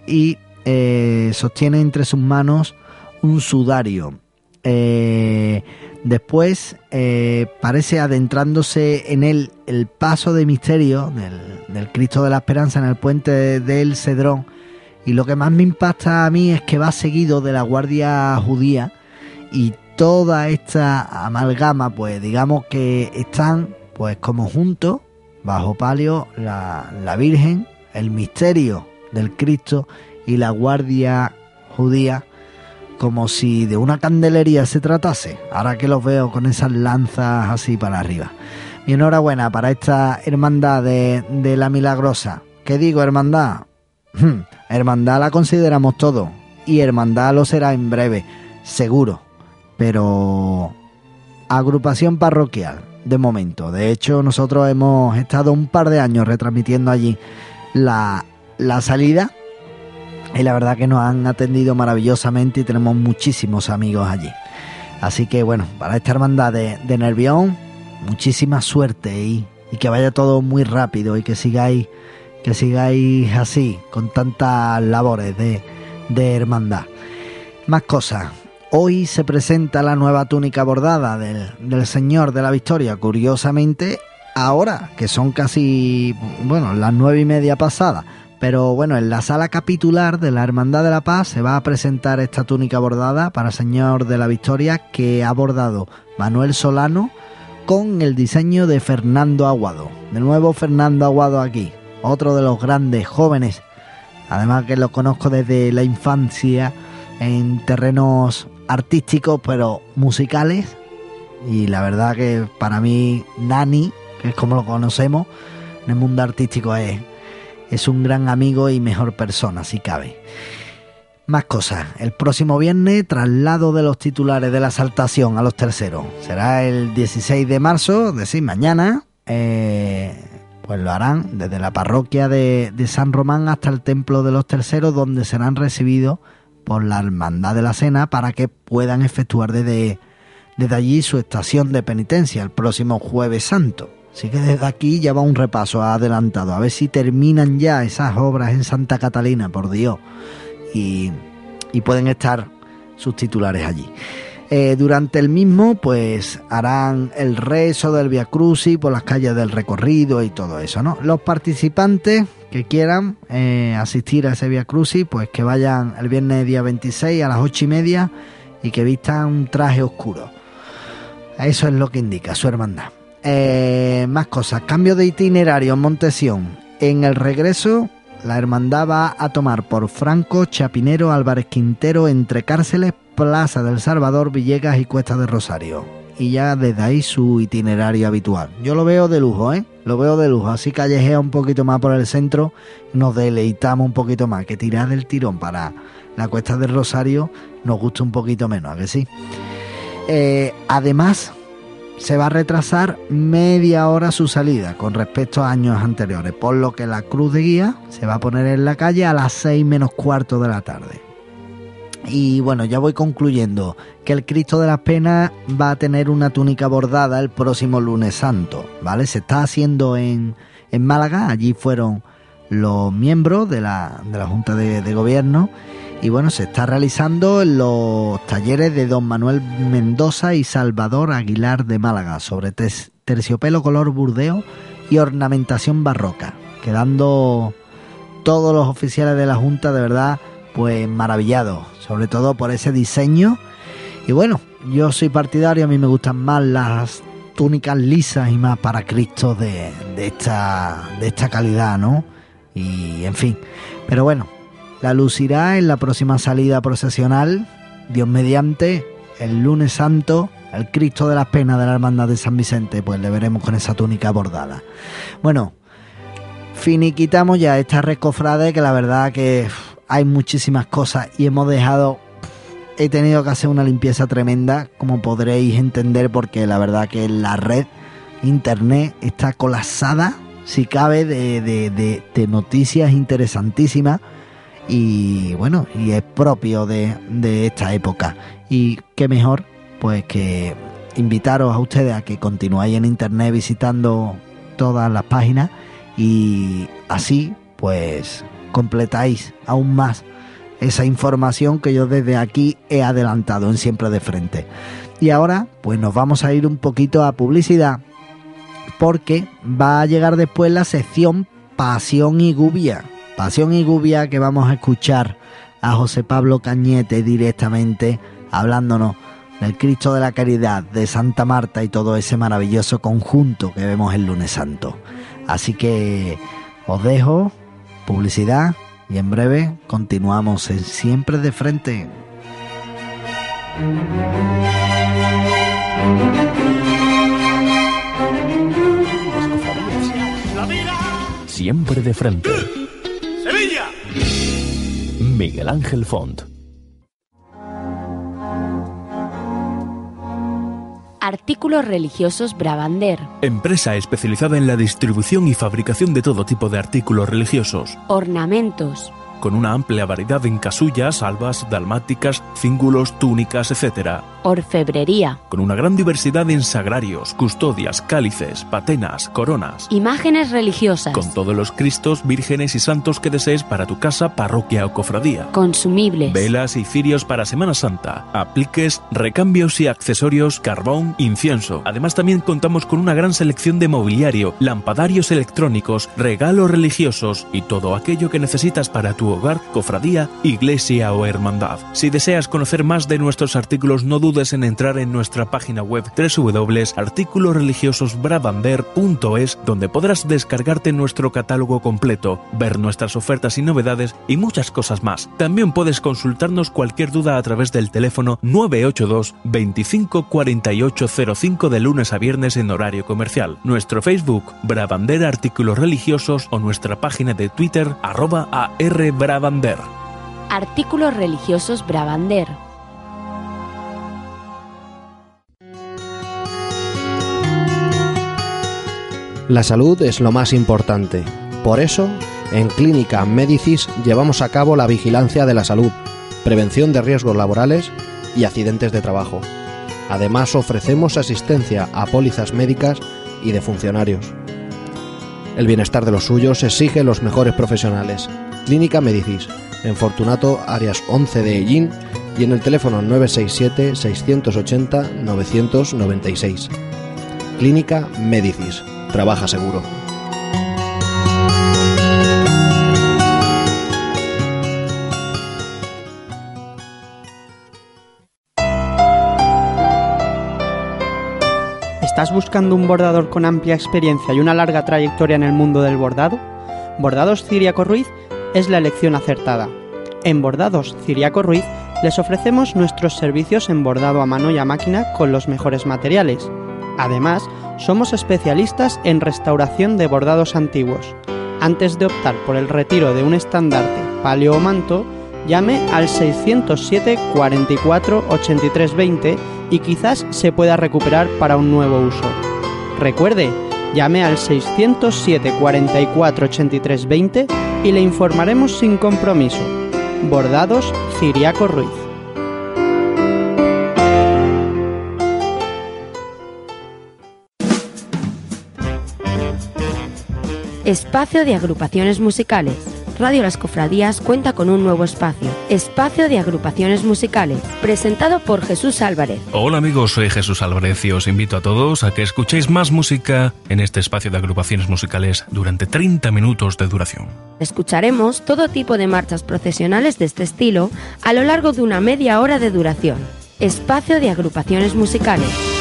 S2: y eh, sostiene entre sus manos un sudario. Eh, después eh, parece adentrándose en él el paso de misterio del, del Cristo de la Esperanza en el puente del Cedrón y lo que más me impacta a mí es que va seguido de la guardia judía y toda esta amalgama, pues digamos que están pues como juntos, bajo palio, la, la Virgen, el misterio del Cristo y la guardia judía, como si de una candelería se tratase, ahora que los veo con esas lanzas así para arriba. Mi enhorabuena para esta hermandad de, de la Milagrosa. ¿Qué digo, hermandad? Hmm, hermandad la consideramos todo y hermandad lo será en breve, seguro pero agrupación parroquial de momento. De hecho, nosotros hemos estado un par de años retransmitiendo allí la, salida y la verdad que nos han atendido maravillosamente y tenemos muchísimos amigos allí. Así que bueno, para esta hermandad de, Nervión, muchísima suerte y, y, que vaya todo muy rápido y que sigáis, que sigáis así, con tantas labores de, de hermandad. Más cosas. Hoy se presenta la nueva túnica bordada del, Señor de la Victoria. Curiosamente, ahora, que son casi, bueno, las nueve y media pasadas. Pero bueno, en la sala capitular de la Hermandad de la Paz se va a presentar esta túnica bordada para Señor de la Victoria que ha bordado Manuel Solano con el diseño de Fernando Aguado. De nuevo Fernando Aguado aquí, otro de los grandes jóvenes, además que lo conozco desde la infancia en terrenos artísticos, pero musicales. Y la verdad que para mí Nani, que es como lo conocemos en el mundo artístico, es, es un gran amigo y mejor persona, si cabe. Más cosas. El próximo viernes, traslado de los titulares de la saltación a los terceros. Será el 16 de marzo, decir, mañana. Eh, pues lo harán desde la parroquia de, de San Román hasta el templo de los terceros, donde serán recibidos por la Hermandad de la Cena para que puedan efectuar desde, desde allí su estación de penitencia el próximo jueves santo. Así que desde aquí ya va un repaso adelantado, a ver si terminan ya esas obras en Santa Catalina, por Dios, y, y pueden estar sus titulares allí. Eh, durante el mismo, pues harán el rezo del Via Crucis por las calles del recorrido y todo eso, ¿no? Los participantes que quieran eh, asistir a ese Via Crucis, pues que vayan el viernes día 26 a las 8 y media y que vistan un traje oscuro. Eso es lo que indica su hermandad. Eh, más cosas, cambio de itinerario en Montesión. En el regreso, la hermandad va a tomar por Franco, Chapinero, Álvarez Quintero, entre cárceles, Plaza del Salvador, Villegas y Cuesta de Rosario. Y ya desde ahí su itinerario habitual. Yo lo veo de lujo, ¿eh? Lo veo de lujo. Así callejea un poquito más por el centro, nos deleitamos un poquito más. Que tirar del tirón para la Cuesta del Rosario nos gusta un poquito menos, ¿a que sí? Eh, además, se va a retrasar media hora su salida con respecto a años anteriores, por lo que la cruz de guía se va a poner en la calle a las 6 menos cuarto de la tarde. Y bueno, ya voy concluyendo que el Cristo de las Penas va a tener una túnica bordada el próximo lunes santo, ¿vale? Se está haciendo en, en Málaga, allí fueron los miembros de la, de la Junta de, Gobierno y bueno, se está realizando en los talleres de don Manuel Mendoza y Salvador Aguilar de Málaga sobre terciopelo color burdeo y ornamentación barroca, quedando todos los oficiales de la Junta de verdad pues maravillados, sobre todo por ese diseño. Y bueno, yo soy partidario, a mí me gustan más las túnicas lisas y más para Cristo de, de, esta, de esta calidad, ¿no? Y en fin, pero bueno, la lucirá en la próxima salida procesional, Dios mediante, el lunes santo, el Cristo de las Penas de la Hermandad de San Vicente, pues le veremos con esa túnica bordada. Bueno, finiquitamos ya esta recofrade que la verdad que hay muchísimas cosas y hemos dejado he tenido que hacer una limpieza tremenda, como podréis entender, porque la verdad que la red internet está colapsada, si cabe, de, noticias interesantísimas. Y bueno, y es propio de, de esta época. Y qué mejor, pues que invitaros a ustedes a que continuáis en internet visitando todas las páginas y así pues completáis aún más esa información que yo desde aquí he adelantado en Siempre de Frente. Y ahora pues nos vamos a ir un poquito a publicidad porque va a llegar después la sección Pasión y Gubia. Pasión y Gubia que vamos a escuchar a José Pablo Cañete directamente hablándonos del Cristo de la Caridad, de Santa Marta y todo ese maravilloso conjunto que vemos el lunes santo. Así que os dejo publicidad y en breve continuamos en Siempre de Frente.
S1: Siempre de Frente. Miguel Ángel Font.
S9: Artículos religiosos Bravander.
S1: Empresa especializada en la distribución y fabricación de todo tipo de artículos religiosos.
S9: Ornamentos
S1: con una amplia variedad en casullas, albas, dalmáticas, cíngulos, túnicas, etc.
S9: Orfebrería.
S1: Con una gran diversidad en sagrarios, custodias, cálices, patenas, coronas.
S9: Imágenes religiosas.
S1: Con todos los cristos, vírgenes y santos que desees para tu casa, parroquia o cofradía.
S9: Consumibles.
S1: Velas y cirios para Semana Santa. Apliques, recambios y accesorios, carbón, incienso. Además también contamos con una gran selección de mobiliario, lampadarios electrónicos, regalos religiosos y todo aquello que necesitas para tu hogar, cofradía, iglesia o hermandad. Si deseas conocer más de nuestros artículos, no dudes en entrar en nuestra página web www.articulosreligiososbravander.es, donde podrás descargarte nuestro catálogo completo, ver nuestras ofertas y novedades y muchas cosas más. También puedes consultarnos cualquier duda a través del teléfono 982 25 4805 de lunes a viernes en horario comercial. Nuestro Facebook, Bravander Artículos Religiosos o nuestra página de Twitter, arroba AR Bravander.
S9: Artículos religiosos Bravander.
S7: La salud es lo más importante. Por eso, en Clínica Medicis llevamos a cabo la vigilancia de la salud, prevención de riesgos laborales y accidentes de trabajo. Además, ofrecemos asistencia a pólizas médicas y de funcionarios. El bienestar de los suyos exige los mejores profesionales. Clínica Medicis, en Fortunato, áreas 11 de Ellín y en el teléfono 967-680-996. Clínica Medicis, trabaja seguro.
S8: ¿Estás buscando un bordador con amplia experiencia y una larga trayectoria en el mundo del bordado? Bordados Ciriaco Ruiz es la elección acertada. En Bordados Ciriaco Ruiz les ofrecemos nuestros servicios en bordado a mano y a máquina con los mejores materiales. Además, somos especialistas en restauración de bordados antiguos. Antes de optar por el retiro de un estandarte, palio o manto, llame al 607 44 83 20 y quizás se pueda recuperar para un nuevo uso. Recuerde, llame al 607 44 83 20 y le informaremos sin compromiso. Bordados Ciriaco Ruiz.
S10: Espacio de agrupaciones musicales. Radio Las Cofradías cuenta con un nuevo espacio, Espacio de Agrupaciones Musicales, presentado por Jesús Álvarez.
S11: Hola amigos, soy Jesús Álvarez y os invito a todos a que escuchéis más música en este espacio de agrupaciones musicales durante 30 minutos de duración.
S10: Escucharemos todo tipo de marchas procesionales de este estilo a lo largo de una media hora de duración. Espacio de Agrupaciones Musicales.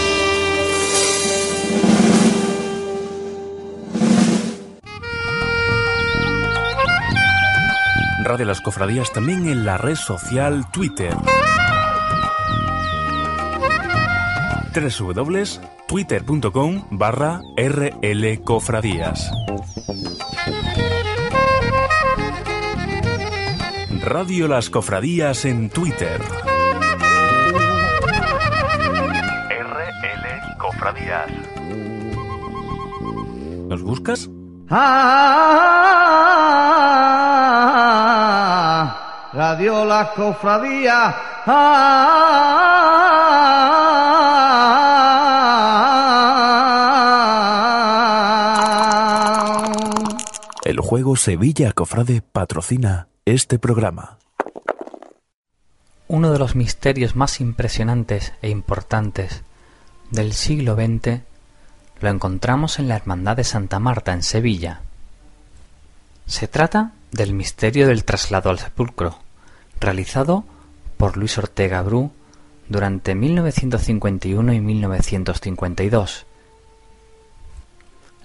S11: Radio Las Cofradías también en la red social Twitter. www.twitter.com barra rlcofradías. Radio Las Cofradías en Twitter. RL Cofradías. ¿Nos buscas?
S12: Ah, Radio La Cofradía. Ah.
S1: El juego Sevilla Cofrade patrocina este programa.
S13: Uno de los misterios más impresionantes e importantes del siglo XX lo encontramos en la Hermandad de Santa Marta en Sevilla. Se trata del misterio del traslado al sepulcro, realizado por Luis Ortega Bru durante 1951 y 1952.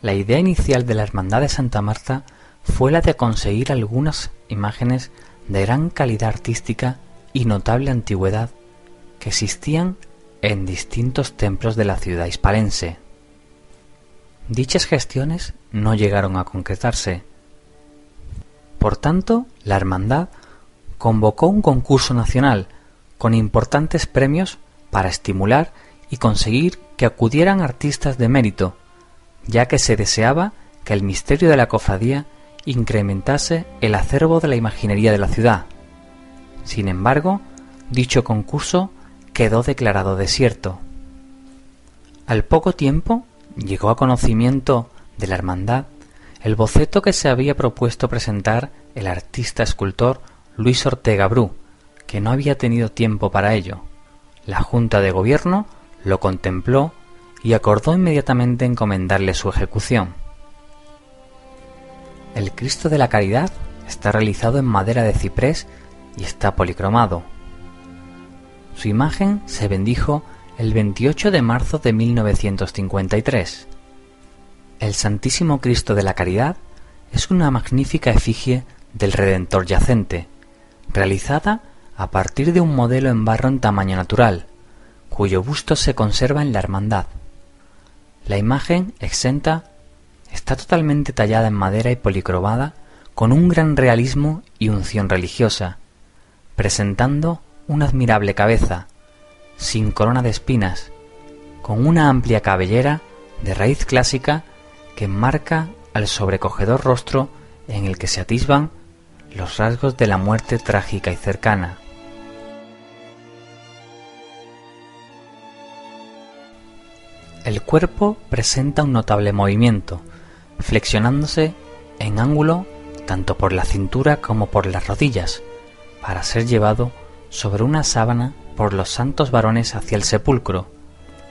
S13: La idea inicial de la Hermandad de Santa Marta fue la de conseguir algunas imágenes de gran calidad artística y notable antigüedad que existían en distintos templos de la ciudad hispalense. Dichas gestiones no llegaron a concretarse. Por tanto, la Hermandad convocó un concurso nacional con importantes premios para estimular y conseguir que acudieran artistas de mérito, ya que se deseaba que el misterio de la cofradía incrementase el acervo de la imaginería de la ciudad. Sin embargo, dicho concurso quedó declarado desierto. Al poco tiempo llegó a conocimiento de la hermandad el boceto que se había propuesto presentar el artista escultor Luis Ortega Bru, que no había tenido tiempo para ello. La Junta de Gobierno lo contempló y acordó inmediatamente encomendarle su ejecución. El Cristo de la Caridad está realizado en madera de ciprés y está policromado. Su imagen se bendijo el 28 de marzo de 1953. El Santísimo Cristo de la Caridad es una magnífica efigie del Redentor yacente, realizada a partir de un modelo en barro en tamaño natural, cuyo busto se conserva en la hermandad. La imagen exenta está totalmente tallada en madera y policromada con un gran realismo y unción religiosa, presentando una admirable cabeza, sin corona de espinas, con una amplia cabellera de raíz clásica que marca al sobrecogedor rostro en el que se atisban los rasgos de la muerte trágica y cercana. El cuerpo presenta un notable movimiento, flexionándose en ángulo tanto por la cintura como por las rodillas, para ser llevado sobre una sábana por los santos varones hacia el sepulcro,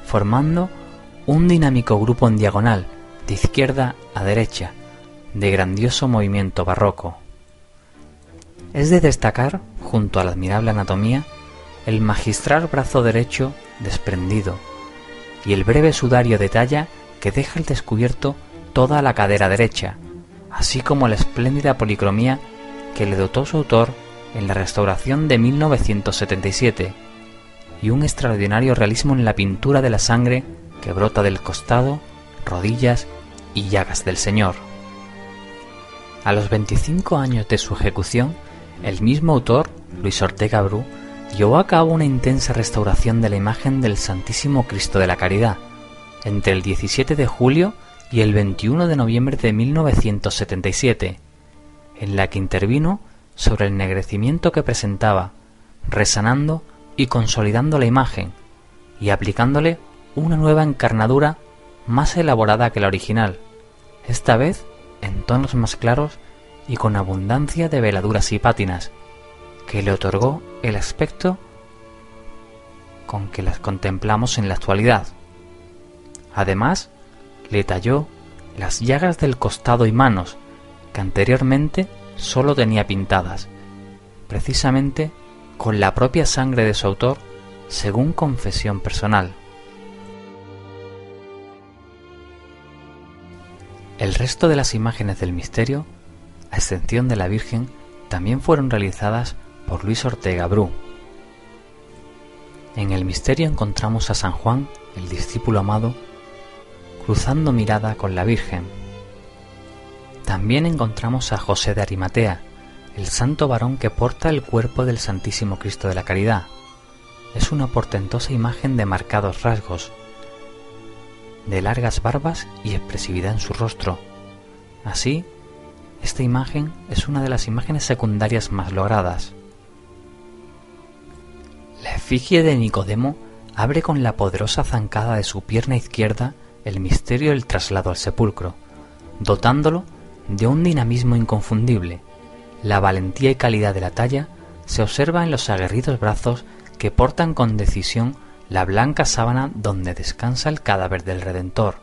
S13: formando un dinámico grupo en diagonal, de izquierda a derecha, de grandioso movimiento barroco. Es de destacar, junto a la admirable anatomía, el magistral brazo derecho desprendido y el breve sudario de talla que deja al descubierto toda la cadera derecha, así como la espléndida policromía que le dotó su autor en la restauración de 1977 y un extraordinario realismo en la pintura de la sangre que brota del costado, rodillas y llagas del Señor. A los 25 años de su ejecución, el mismo autor, Luis Ortega Bru, llevó a cabo una intensa restauración de la imagen del Santísimo Cristo de la Caridad, entre el 17 de julio y el 21 de noviembre de 1977, en la que intervino sobre el ennegrecimiento que presentaba, resanando y consolidando la imagen y aplicándole una nueva encarnadura más elaborada que la original, esta vez en tonos más claros y con abundancia de veladuras y pátinas, que le otorgó el aspecto con que las contemplamos en la actualidad. Además, le talló las llagas del costado y manos, que anteriormente sólo tenía pintadas, precisamente con la propia sangre de su autor, según confesión personal. El resto de las imágenes del misterio, a excepción de la Virgen, también fueron realizadas por Luis Ortega Bru. En el misterio encontramos a San Juan, el discípulo amado, cruzando mirada con la Virgen. También encontramos a José de Arimatea, el santo varón que porta el cuerpo del Santísimo Cristo de la Caridad. Es una portentosa imagen de marcados rasgos, de largas barbas y expresividad en su rostro. Así, esta imagen es una de las imágenes secundarias más logradas. La efigie de Nicodemo abre con la poderosa zancada de su pierna izquierda el misterio del traslado al sepulcro, dotándolo de un dinamismo inconfundible. La valentía y calidad de la talla se observa en los aguerridos brazos que portan con decisión la blanca sábana donde descansa el cadáver del Redentor,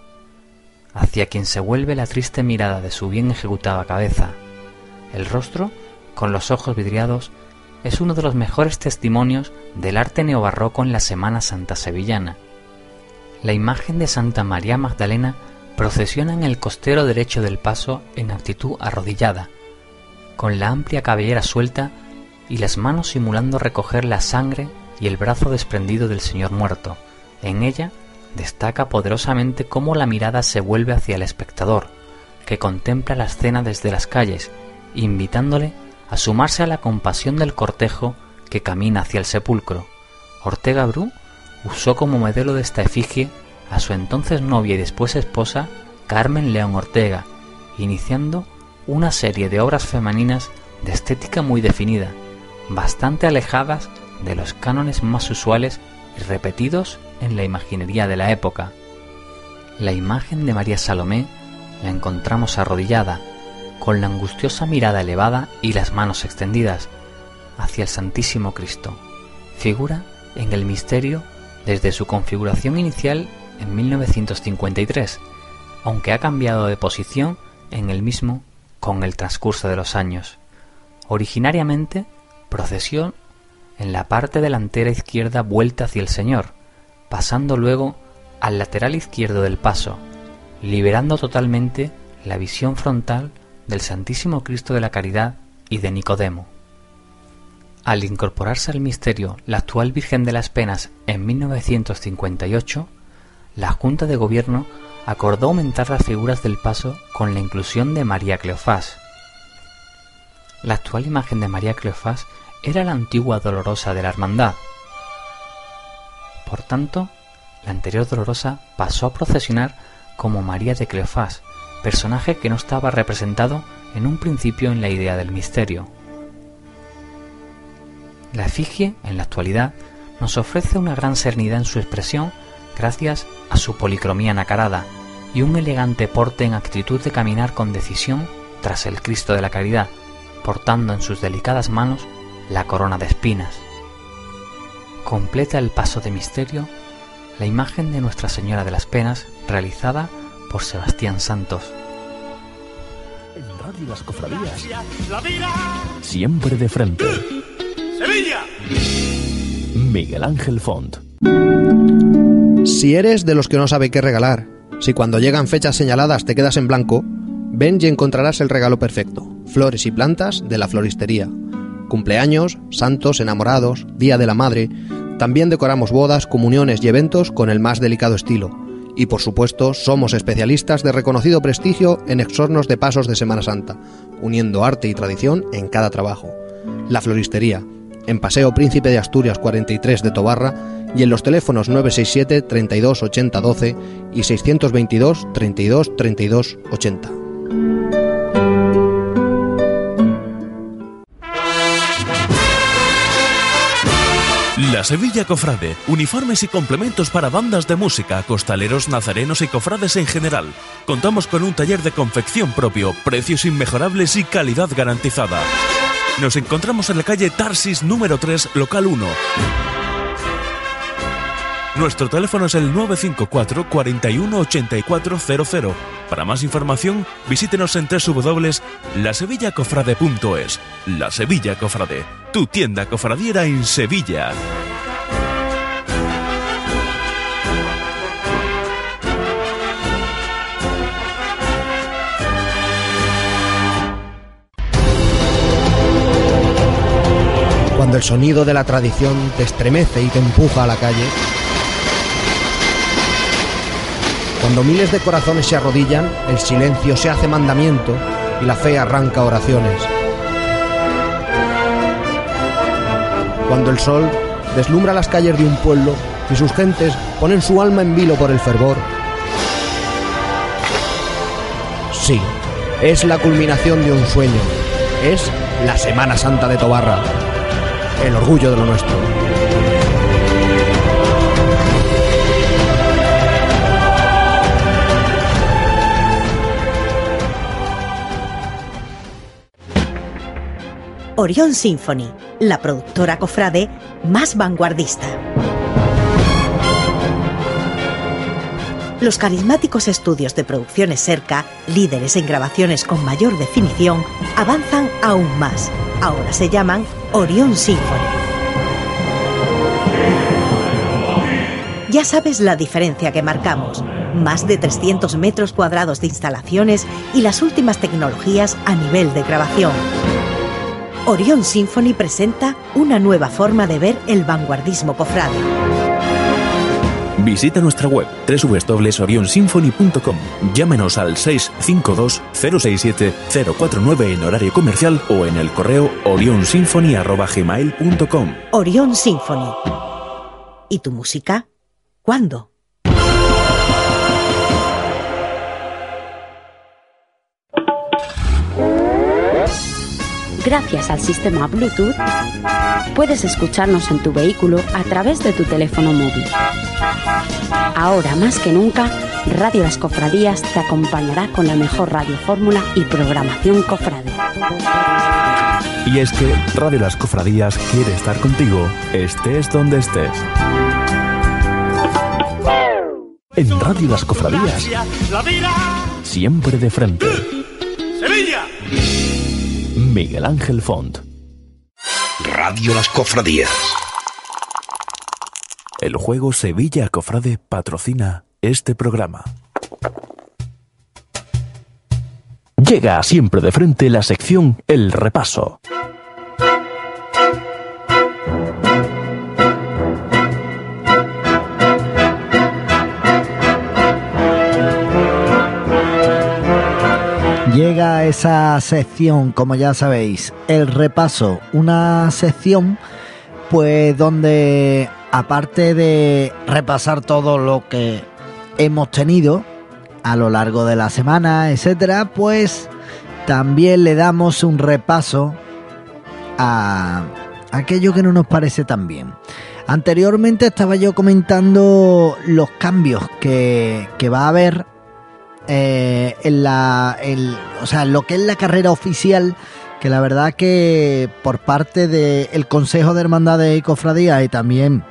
S13: hacia quien se vuelve la triste mirada de su bien ejecutada cabeza. El rostro, con los ojos vidriados, es uno de los mejores testimonios del arte neobarroco en la Semana Santa sevillana. La imagen de Santa María Magdalena procesiona en el costero derecho del paso en actitud arrodillada, con la amplia cabellera suelta y las manos simulando recoger la sangre y el brazo desprendido del Señor muerto. En ella destaca poderosamente cómo la mirada se vuelve hacia el espectador, que contempla la escena desde las calles, invitándole a sumarse a la compasión del cortejo que camina hacia el sepulcro. Ortega Bru usó como modelo de esta efigie a su entonces novia y después esposa Carmen León Ortega, iniciando una serie de obras femeninas de estética muy definida, bastante alejadas de los cánones más usuales y repetidos en la imaginería de la época. La imagen de María Salomé la encontramos arrodillada, con la angustiosa mirada elevada y las manos extendidas hacia el Santísimo Cristo. Figura en el misterio desde su configuración inicial en 1953, aunque ha cambiado de posición en el mismo con el transcurso de los años. Originariamente, procesión en la parte delantera izquierda vuelta hacia el Señor, pasando luego al lateral izquierdo del paso, liberando totalmente la visión frontal del Santísimo Cristo de la Caridad y de Nicodemo. Al incorporarse al misterio la actual Virgen de las Penas en 1958, la Junta de Gobierno acordó aumentar las figuras del paso con la inclusión de María Cleofás. La actual imagen de María Cleofás era la antigua Dolorosa de la Hermandad. Por tanto, la anterior Dolorosa pasó a procesionar como María de Cleofás, personaje que no estaba representado en un principio en la idea del misterio. La efigie, en la actualidad, nos ofrece una gran serenidad en su expresión gracias a su policromía nacarada y un elegante porte en actitud de caminar con decisión tras el Cristo de la Caridad, portando en sus delicadas manos la corona de espinas. Completa el paso de misterio la imagen de Nuestra Señora de las Penas realizada por Sebastián Santos.
S1: En Radio Las Cofradías. Siempre de frente.
S3: Sevilla.
S1: Miguel Ángel Font.
S7: Si eres de los que no sabe qué regalar, si cuando llegan fechas señaladas te quedas en blanco, ven y encontrarás el regalo perfecto. Flores y plantas de la floristería. Cumpleaños, santos, enamorados, Día de la Madre. También decoramos bodas, comuniones y eventos con el más delicado estilo y por supuesto somos especialistas de reconocido prestigio en exornos de pasos de Semana Santa, uniendo arte y tradición en cada trabajo. La Floristería, en Paseo Príncipe de Asturias 43 de Tobarra y en los teléfonos 967 32 80 12 y 622 32 32 80.
S11: La Sevilla Cofrade, uniformes y complementos para bandas de música, costaleros, nazarenos y cofrades en general. Contamos con un taller de confección propio, precios inmejorables y calidad garantizada. Nos encontramos en la calle Tarsis número 3, local 1. Nuestro teléfono es el 954 41 8400. Para más información, visítenos en www.lasevillacofrade.es. La Sevilla Cofrade, tu tienda cofradiera en Sevilla.
S7: Cuando el sonido de la tradición te estremece y te empuja a la calle, Cuando miles de corazones se arrodillan, el silencio se hace mandamiento y la fe arranca oraciones. Cuando el sol deslumbra las calles de un pueblo y sus gentes ponen su alma en vilo por el fervor. Sí, es la culminación de un sueño. Es la Semana Santa de Tobarra. El orgullo de lo nuestro.
S4: Orion Symphony, la productora cofrade más vanguardista. Los carismáticos estudios de producciones cerca, líderes en grabaciones con mayor definición, avanzan aún más. Ahora se llaman Orion Symphony. Ya sabes la diferencia que marcamos. Más de 300 metros cuadrados de instalaciones y las últimas tecnologías a nivel de grabación Orion Symphony presenta una nueva forma de ver el vanguardismo cofrade.
S1: Visita nuestra web www.orionsymphony.com. Llámenos al 652-067-049 en horario comercial o en el correo orionsymphony.gmail.com.
S4: Orion Symphony. ¿Y tu música? ¿Cuándo?
S10: Gracias al sistema Bluetooth, puedes escucharnos en tu vehículo a través de tu teléfono móvil. Ahora más que nunca, Radio Las Cofradías te acompañará con la mejor radio fórmula y programación cofrade.
S1: Y es que Radio Las Cofradías quiere estar contigo, estés donde estés. En Radio Las Cofradías, siempre de frente.
S3: ¡Sevilla!
S1: Miguel Ángel Font.
S14: Radio Las Cofradías.
S1: El juego Sevilla Cofrade patrocina este programa. Llega siempre de frente la sección El Repaso.
S2: Llega esa sección, como ya sabéis, el repaso, una sección pues donde aparte de repasar todo lo que hemos tenido a lo largo de la semana, etcétera, pues también le damos un repaso a aquello que no nos parece tan bien. Anteriormente estaba yo comentando los cambios que, que va a haber eh, en la, o sea, lo que es la carrera oficial, que la verdad que por parte del Consejo de Hermandades y Cofradías y también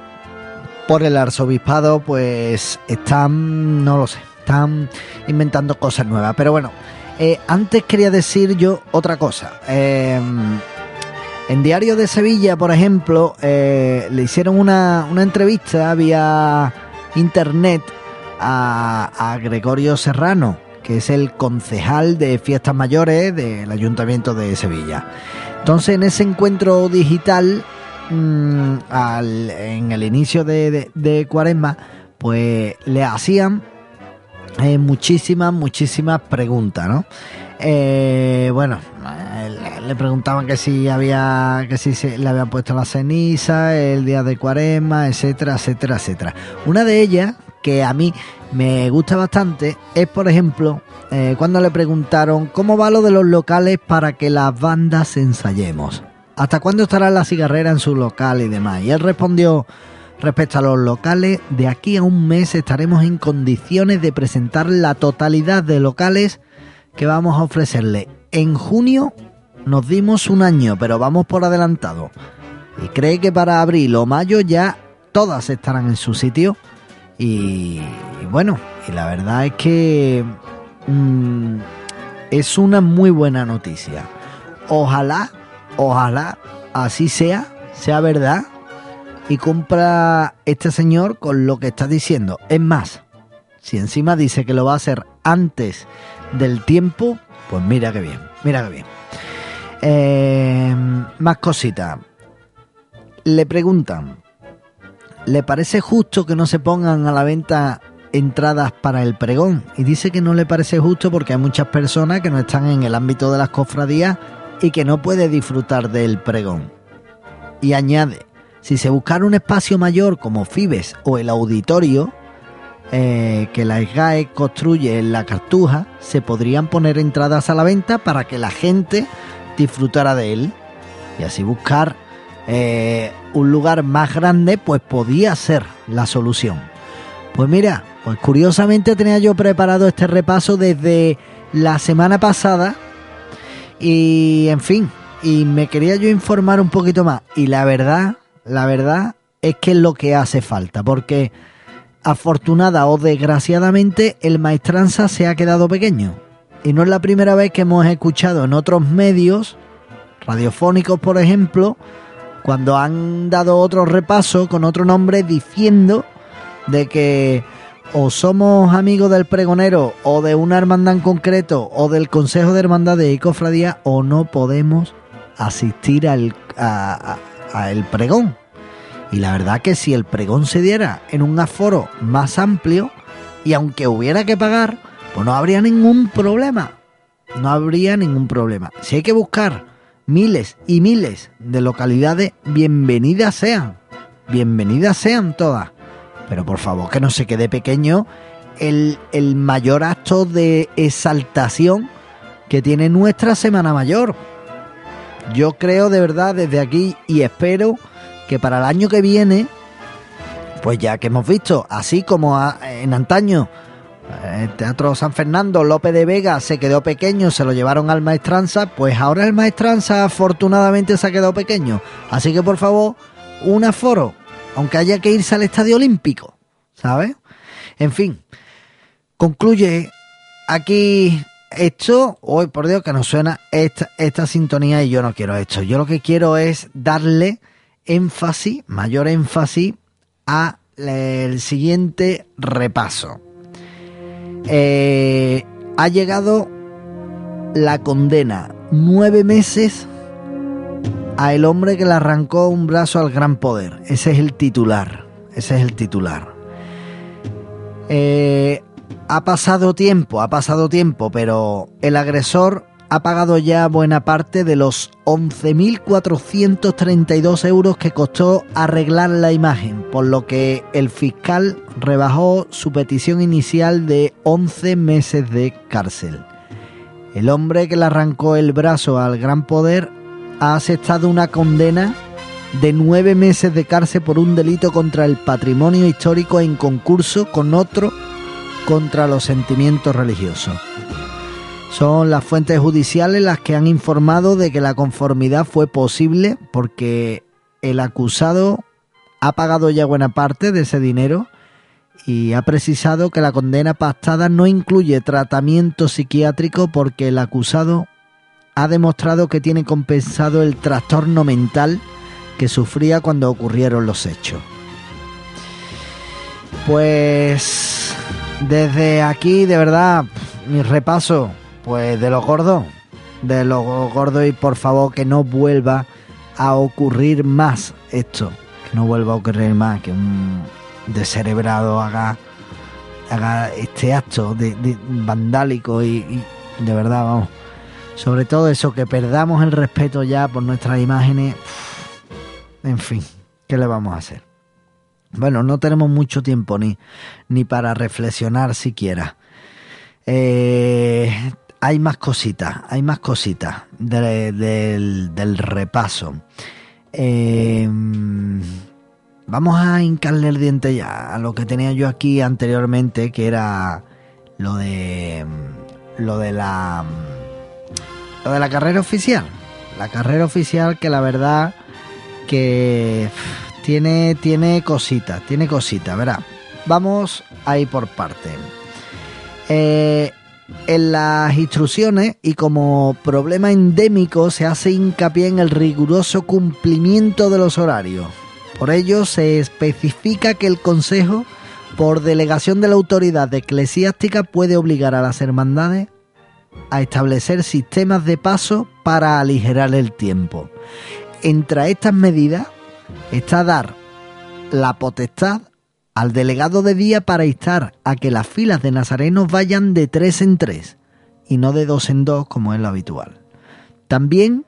S2: por el Arzobispado, pues están, no lo sé, están inventando cosas nuevas. Pero bueno, eh, antes quería decir yo otra cosa. Em, en Diario de Sevilla, por ejemplo, eh, le hicieron una, una entrevista vía internet a, Gregorio Serrano, que es el concejal de fiestas mayores del Ayuntamiento de Sevilla. Entonces, en ese encuentro digital, mm, en el inicio de, de, Cuaresma, pues le hacían eh, muchísimas, muchísimas preguntas, ¿no? Eh, bueno, le preguntaban que si había, que si se le habían puesto la ceniza, el día de Cuaresma, etcétera, etcétera, etcétera. Una de ellas, que a mí me gusta bastante es, por ejemplo, eh, cuando le preguntaron cómo va lo de los locales para que las bandas ensayemos. ¿hasta cuándo estará la cigarrera en su local y demás? Y él respondió, respecto a los locales, de aquí a un mes estaremos en condiciones de presentar la totalidad de locales que vamos a ofrecerle. En junio nos dimos un año, pero vamos por adelantado. Y cree que para abril o mayo ya todas estarán en su sitio. Y, bueno, y la verdad es que mm, es una muy buena noticia. Ojalá, ojalá así sea, sea verdad y compra este señor con lo que está diciendo. Es más, si encima dice que lo va a hacer antes del tiempo, pues mira que bien, mira que bien. Eh, más cositas. Le preguntan, ¿le parece justo que no se pongan a la venta entradas para el pregón? Y dice que no le parece justo porque hay muchas personas que no están en el ámbito de las cofradías y que no puede disfrutar del pregón. Y añade, si se buscara un espacio mayor como Fibes o el auditorio, eh, que la SGAE construye en la Cartuja, se podrían poner entradas a la venta para que la gente disfrutara de él y así buscar eh, un lugar más grande, pues podía ser la solución. Pues mira, pues curiosamente tenía yo preparado este repaso desde la semana pasada y en fin, y me quería yo informar un poquito más y la verdad, la verdad es que es lo que hace falta, porque afortunada o desgraciadamente el maestranza se ha quedado pequeño. Y no es la primera vez que hemos escuchado en otros medios, radiofónicos por ejemplo, cuando han dado otro repaso con otro nombre diciendo de que o somos amigos del pregonero o de una hermandad en concreto o del Consejo de Hermandades y Cofradía o no podemos asistir al el pregón. Y la verdad que si el pregón se diera en un aforo más amplio y aunque hubiera que pagar, pues no habría ningún problema. No habría ningún problema. Si hay que buscar miles y miles de localidades, bienvenidas sean. Bienvenidas sean todas. Pero por favor que no se quede pequeño el, el mayor acto de exaltación que tiene nuestra Semana Mayor. Yo creo de verdad desde aquí y espero que para el año que viene, pues ya que hemos visto, así como en antaño, el Teatro San Fernando, López de Vega se quedó pequeño, se lo llevaron al Maestranza, pues ahora el Maestranza afortunadamente se ha quedado pequeño. Así que por favor, un aforo, aunque haya que irse al Estadio Olímpico, ¿sabes? En fin, concluye aquí esto, hoy por Dios que nos suena esta, esta sintonía y yo no quiero esto. Yo lo que quiero es darle énfasis, mayor énfasis a el siguiente repaso. Eh, ha llegado la condena, nueve meses a el hombre que le arrancó un brazo al gran poder. Ese es el titular. Ese es el titular. Eh, ha pasado tiempo, ha pasado tiempo, pero el agresor ha pagado ya buena parte de los 11.432 euros que costó arreglar la imagen, por lo que el fiscal rebajó su petición inicial de 11 meses de cárcel. El hombre que le arrancó el brazo al gran poder ha aceptado una condena de nueve meses de cárcel por un delito contra el patrimonio histórico en concurso con otro contra los sentimientos religiosos. Son las fuentes judiciales las que han informado de que la conformidad fue posible porque el acusado ha pagado ya buena parte de ese dinero y ha precisado que la condena pactada no incluye tratamiento psiquiátrico porque el acusado ha demostrado que tiene compensado el trastorno mental que sufría cuando ocurrieron los hechos. Pues desde aquí, de verdad, mi repaso pues de los gordos, de los gordos y por favor que no vuelva a ocurrir más esto, que no vuelva a ocurrir más, que un descerebrado haga, haga este acto de, vandálico y, de verdad, vamos, sobre todo eso, que perdamos el respeto ya por nuestras imágenes, en fin, ¿qué le vamos a hacer? Bueno, no tenemos mucho tiempo ni, ni para reflexionar siquiera. Eh, hay más cositas, hay más cositas del, repaso. Eh, vamos a hincarle el diente ya a lo que tenía yo aquí anteriormente, que era lo de lo de la lo de la carrera oficial. La carrera oficial que la verdad que tiene tiene cositas, tiene cositas, verá. Vamos a ir por parte. Eh, en las instrucciones y como problema endémico se hace hincapié en el riguroso cumplimiento de los horarios. Por ello se especifica que el Consejo, por delegación de la autoridad eclesiástica, puede obligar a las hermandades a establecer sistemas de paso para aligerar el tiempo. Entre estas medidas está dar la potestad al delegado de día para instar a que las filas de nazarenos vayan de tres en tres y no de dos en dos como es lo habitual. También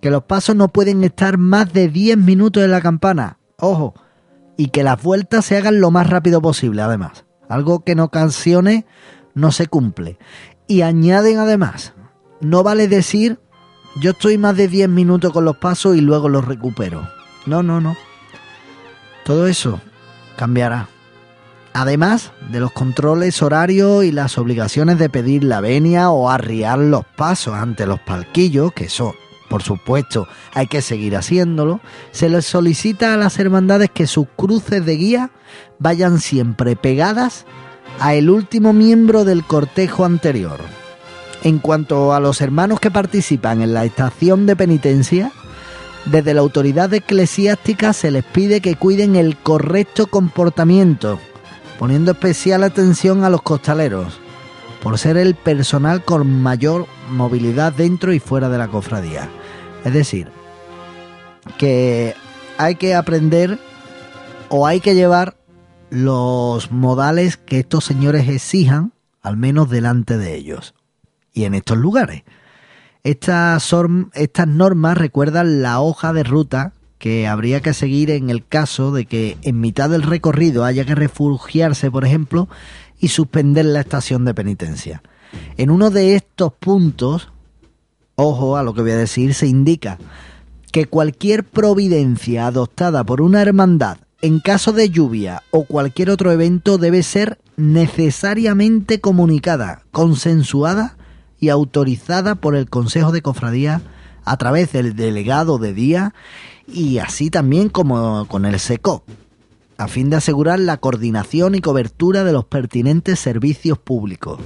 S2: que los pasos no pueden estar más de 10 minutos en la campana, ojo, y que las vueltas se hagan lo más rápido posible además, algo que en ocasiones no se cumple. Y añaden además, no vale decir yo estoy más de 10 minutos con los pasos y luego los recupero. No, no, no. Todo eso cambiará. Además de los controles horarios y las obligaciones de pedir la venia o arriar los pasos ante los palquillos, que eso, por supuesto, hay que seguir haciéndolo, se les solicita a las hermandades que sus cruces de guía vayan siempre pegadas a el último miembro del cortejo anterior. En cuanto a los hermanos que participan en la estación de penitencia, desde la autoridad eclesiástica se les pide que cuiden el correcto comportamiento, poniendo especial atención a los costaleros, por ser el personal con mayor movilidad dentro y fuera de la cofradía. Es decir, que hay que aprender o hay que llevar los modales que estos señores exijan, al menos delante de ellos y en estos lugares. Estas, normas recuerdan la hoja de ruta que habría que seguir en el caso de que en mitad del recorrido haya que refugiarse, por ejemplo, y suspender la estación de penitencia. En uno de estos puntos, ojo a lo que voy a decir, se indica que cualquier providencia adoptada por una hermandad en caso de lluvia o cualquier otro evento debe ser necesariamente comunicada, consensuada y autorizada por el Consejo de Cofradía a través del delegado de día y así también como con el SECO, a fin de asegurar la coordinación y cobertura de los pertinentes servicios públicos.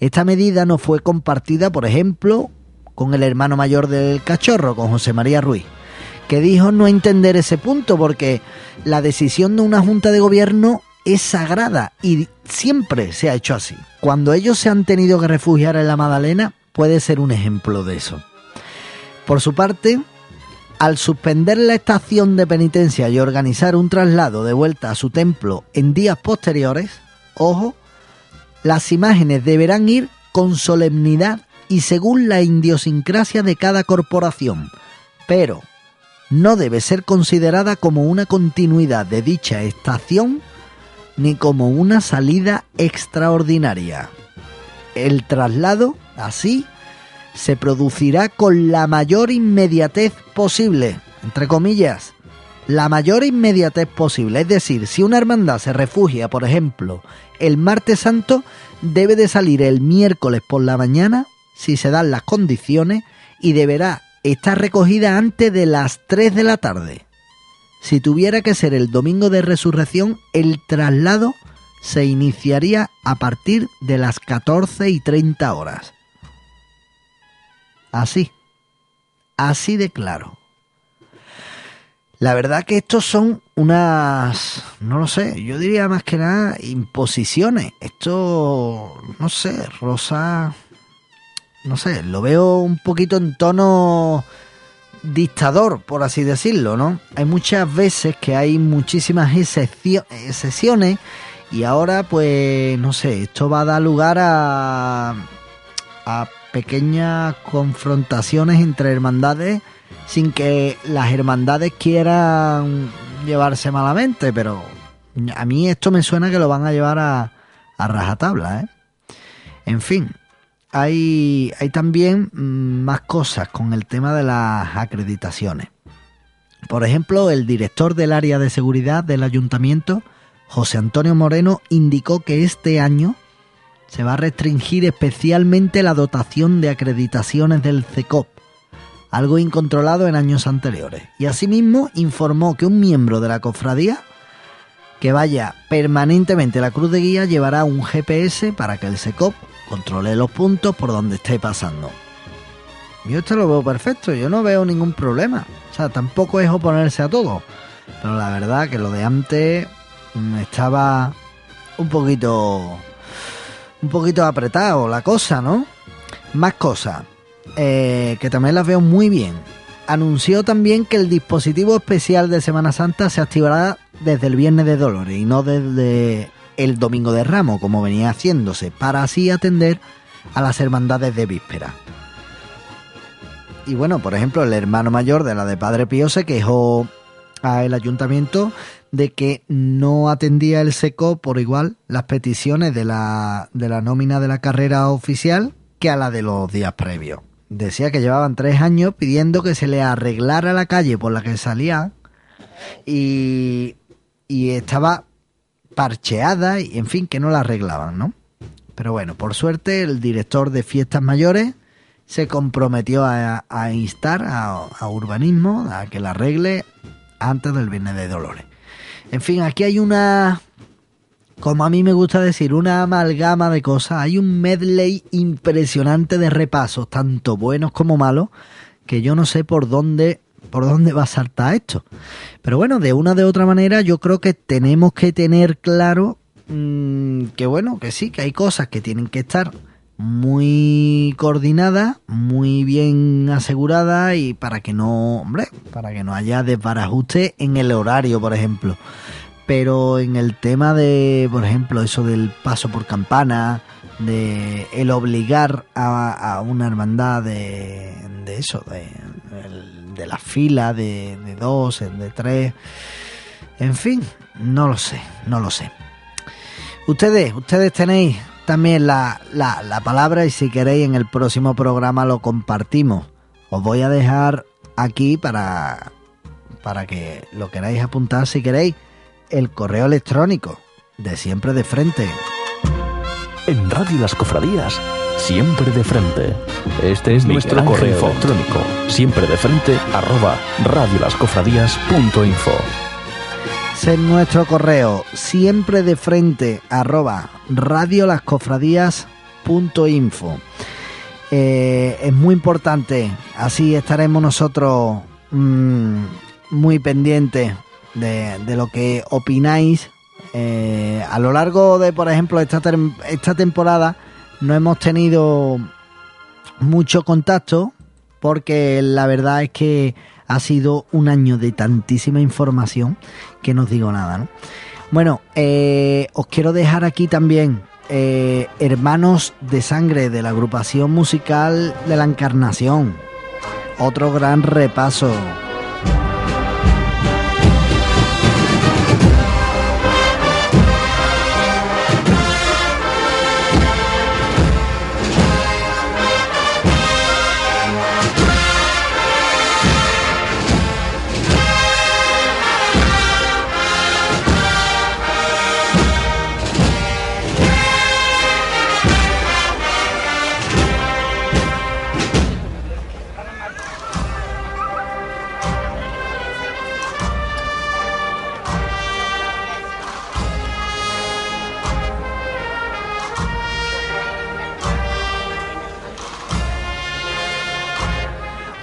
S2: Esta medida no fue compartida, por ejemplo, con el hermano mayor del cachorro, con José María Ruiz, que dijo no entender ese punto porque la decisión de una junta de gobierno es sagrada y siempre se ha hecho así. Cuando ellos se han tenido que refugiar en la Madalena, puede ser un ejemplo de eso. Por su parte, al suspender la estación de penitencia y organizar un traslado de vuelta a su templo en días posteriores, ojo, las imágenes deberán ir con solemnidad y según la idiosincrasia de cada corporación, pero no debe ser considerada como una continuidad de dicha estación ni como una salida extraordinaria. El traslado, así, se producirá con la mayor inmediatez posible, entre comillas, la mayor inmediatez posible. Es decir, si una hermandad se refugia, por ejemplo, el martes santo, debe de salir el miércoles por la mañana, si se dan las condiciones, y deberá estar recogida antes de las 3 de la tarde. Si tuviera que ser el domingo de resurrección, el traslado se iniciaría a partir de las 14 y 30 horas. Así, así de claro. La verdad que estos son unas, no lo sé, yo diría más que nada imposiciones. Esto, no sé, Rosa, no sé, lo veo un poquito en tono dictador, por así decirlo, ¿no? Hay muchas veces que hay muchísimas excepciones y ahora, pues, no sé, esto va a dar lugar a, pequeñas confrontaciones entre hermandades sin que las hermandades quieran llevarse malamente, pero a mí esto me suena que lo van a llevar a, a rajatabla, ¿eh? En fin, hay, también mm, más cosas con el tema de las acreditaciones. Por ejemplo, el director del área de seguridad del ayuntamiento, José Antonio Moreno, indicó que este año se va a restringir especialmente la dotación de acreditaciones del CECOP, algo incontrolado en años anteriores. Y asimismo informó que un miembro de la cofradía que vaya permanentemente la cruz de guía llevará un GPS para que el SECOP controle los puntos por donde esté pasando. Yo esto lo veo perfecto, yo no veo ningún problema. O sea, tampoco es oponerse a todo. Pero la verdad que lo de antes mm, estaba un poquito un poquito apretado la cosa, ¿no? Más cosas, eh, que también las veo muy bien. Anunció también que el dispositivo especial de Semana Santa se activará desde el Viernes de Dolores y no desde el Domingo de Ramo, como venía haciéndose, para así atender a las hermandades de víspera. Y bueno, por ejemplo, el hermano mayor de la de Padre Pío se quejó al ayuntamiento de que no atendía el SECO por igual las peticiones de la, de la nómina de la carrera oficial que a la de los días previos. Decía que llevaban tres años pidiendo que se le arreglara la calle por la que salía y, y estaba parcheada y en fin que no la arreglaban, ¿no? Pero bueno, por suerte el director de fiestas mayores se comprometió a, instar a, urbanismo a que la arregle antes del Viernes de Dolores. En fin, aquí hay una, como a mí me gusta decir, una amalgama de cosas. Hay un medley impresionante de repasos, tanto buenos como malos, que yo no sé por dónde por dónde va a saltar esto. Pero bueno, de una de otra manera yo creo que tenemos que tener claro mm, que bueno, que sí, que hay cosas que tienen que estar muy coordinadas, muy bien aseguradas y para que no, hombre, para que no haya desbarajuste en el horario, por ejemplo. Pero en el tema de, por ejemplo, eso del paso por campana, de el obligar a, una hermandad de, de eso, de, de la fila de, de dos, de tres. En fin, no lo sé, no lo sé. Ustedes, ustedes tenéis también la, la, palabra y si queréis en el próximo programa lo compartimos. Os voy a dejar aquí para, para que lo queráis apuntar si queréis el correo electrónico de siempre de frente.
S1: En Radio Las Cofradías Siempre de frente. Este es nuestro correo electrónico. Siempre de frente arroba radiolascofradías.info.
S2: Es nuestro correo. Siempre de frente arroba radiolascofradías.info. Eh, es muy importante. Así estaremos nosotros mm, muy pendientes de, lo que opináis. Eh, a lo largo de, por ejemplo, esta, esta temporada no hemos tenido mucho contacto porque la verdad es que ha sido un año de tantísima información que no os digo nada, ¿no? Bueno, eh, os quiero dejar aquí también eh, Hermanos de Sangre de la agrupación musical de la Encarnación. Otro gran repaso.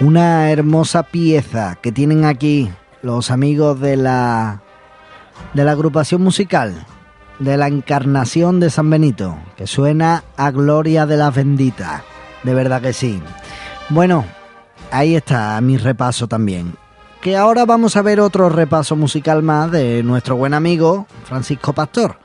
S2: Una hermosa pieza que tienen aquí los amigos de la de la agrupación musical de la Encarnación de San Benito, que suena a Gloria de las Benditas. De verdad que sí. Bueno, ahí está mi repaso también. Que ahora vamos a ver otro repaso musical más de nuestro buen amigo Francisco Pastor.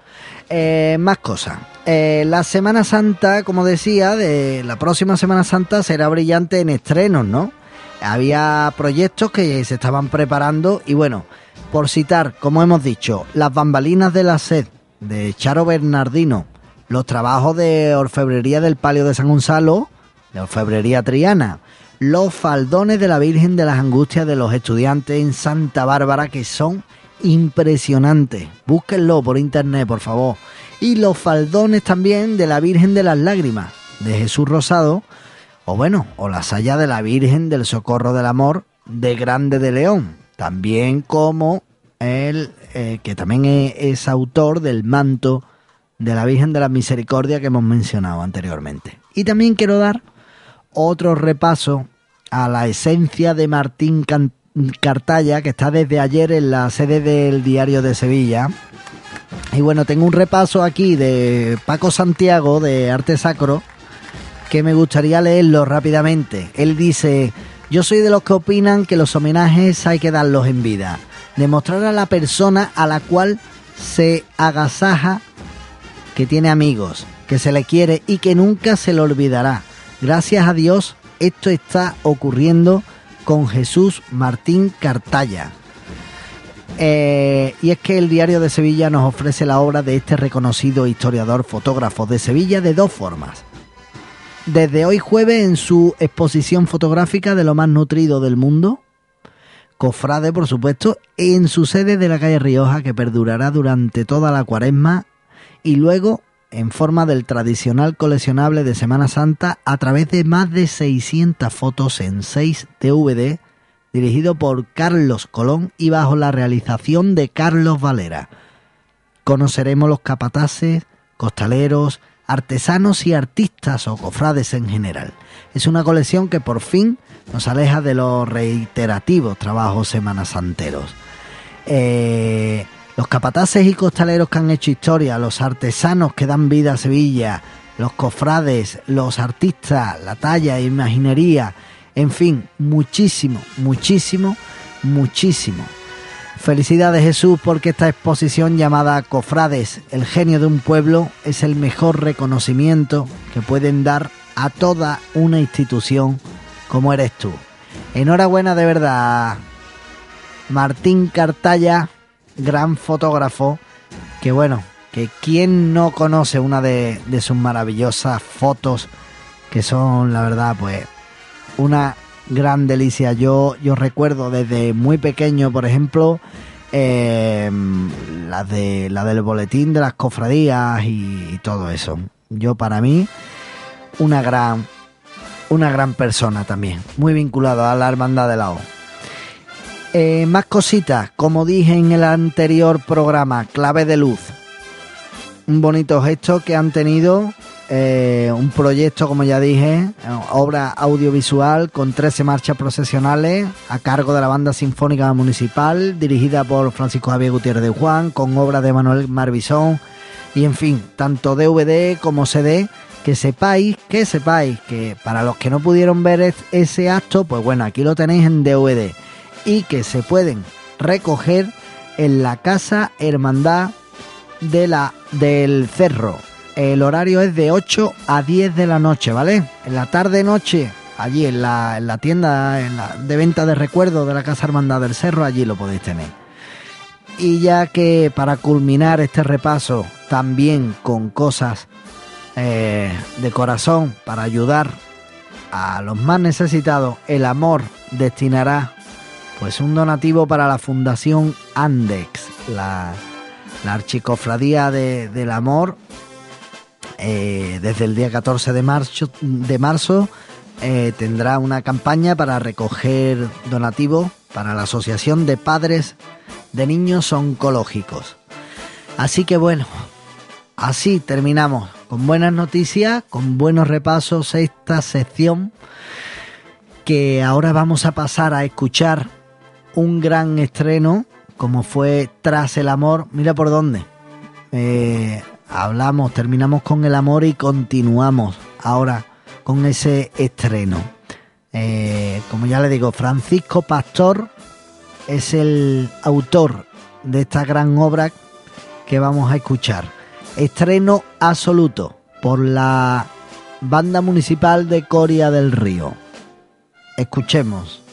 S2: Eh, más cosas. Eh, la Semana Santa, como decía, de la próxima Semana Santa será brillante en estrenos, ¿no? Había proyectos que se estaban preparando y bueno, por citar, como hemos dicho, Las bambalinas de la sed de Charo Bernardino los trabajos de orfebrería del Palio de San Gonzalo, de orfebrería triana, los faldones de la Virgen de las Angustias de los estudiantes en Santa Bárbara, que son impresionantes. Búsquenlo por internet, por favor. Y los faldones también de la Virgen de las Lágrimas, de Jesús Rosado, o bueno, o la saya de la Virgen del Socorro del Amor, de Grande de León, también como el eh, que también es autor del manto de la Virgen de la Misericordia que hemos mencionado anteriormente. Y también quiero dar otro repaso a la esencia de Martín Cartaya, que está desde ayer en la sede del Diario de Sevilla. Y bueno, tengo un repaso aquí de Paco Santiago de Arte Sacro, que me gustaría leerlo rápidamente. Él dice, yo soy de los que opinan que los homenajes hay que darlos en vida. Demostrar a la persona a la cual se agasaja que tiene amigos, que se le quiere y que nunca se le olvidará. Gracias a Dios, esto está ocurriendo con Jesús Martín Cartaya. Eh, y es que el Diario de Sevilla nos ofrece la obra de este reconocido historiador fotógrafo de Sevilla de dos formas. Desde hoy jueves en su exposición fotográfica de lo más nutrido del mundo, Cofrade por supuesto, en su sede de la calle Rioja que perdurará durante toda la cuaresma y luego en forma del tradicional coleccionable de Semana Santa a través de más de 600 fotos en 6 DVD dirigido por Carlos Colón y bajo la realización de Carlos Valera. Conoceremos los capataces, costaleros, artesanos y artistas o cofrades en general. Es una colección que por fin nos aleja de los reiterativos trabajos semanasanteros. Eh, los capataces y costaleros que han hecho historia, los artesanos que dan vida a Sevilla, los cofrades, los artistas, la talla, imaginería, en fin, muchísimo, muchísimo, muchísimo. Felicidades Jesús porque esta exposición llamada Cofrades, el genio de un pueblo, es el mejor reconocimiento que pueden dar a toda una institución como eres tú. Enhorabuena de verdad, Martín Cartaya gran fotógrafo que bueno, que quien no conoce una de, sus maravillosas fotos que son la verdad pues una gran delicia. Yo, yo recuerdo desde muy pequeño, por ejemplo, eh, la, de, la del boletín de las cofradías y, todo eso. Yo para mí, una gran, una gran persona también, muy vinculado a la hermandad de la O. Eh, más cositas, como dije en el anterior programa, clave de luz. Un bonito gesto que han tenido, eh, un proyecto, como ya dije, obra audiovisual con 13 marchas procesionales a cargo de la Banda Sinfónica Municipal, dirigida por Francisco Javier Gutiérrez de Juan, con obras de Manuel Marbizón, y en fin, tanto DVD como CD que sepáis, que sepáis que para los que no pudieron ver ese acto, pues bueno, aquí lo tenéis en DVD y que se pueden recoger en la Casa Hermandad de la, del Cerro. El horario es de 8 a 10 de la noche, ¿vale? En la tarde-noche, allí en la, en la tienda de venta de recuerdos de la Casa Hermandad del Cerro, allí lo podéis tener. Y ya que para culminar este repaso, también con cosas eh, de corazón para ayudar a los más necesitados, el amor destinará pues un donativo para la Fundación Andex, la, archicofradía del amor, eh, desde el día 14 de marzo, de marzo eh, tendrá una campaña para recoger donativos para la Asociación de Padres de Niños Oncológicos. Así que bueno, así terminamos con buenas noticias, con buenos repasos esta sección que ahora vamos a pasar a escuchar un gran estreno como fue Tras el Amor. Mira por dónde. Eh, hablamos, terminamos con el amor y continuamos ahora con ese estreno. Eh, como ya le digo, Francisco Pastor es el autor de esta gran obra que vamos a escuchar. Estreno absoluto por la Banda Municipal de Coria del Río. Escuchemos.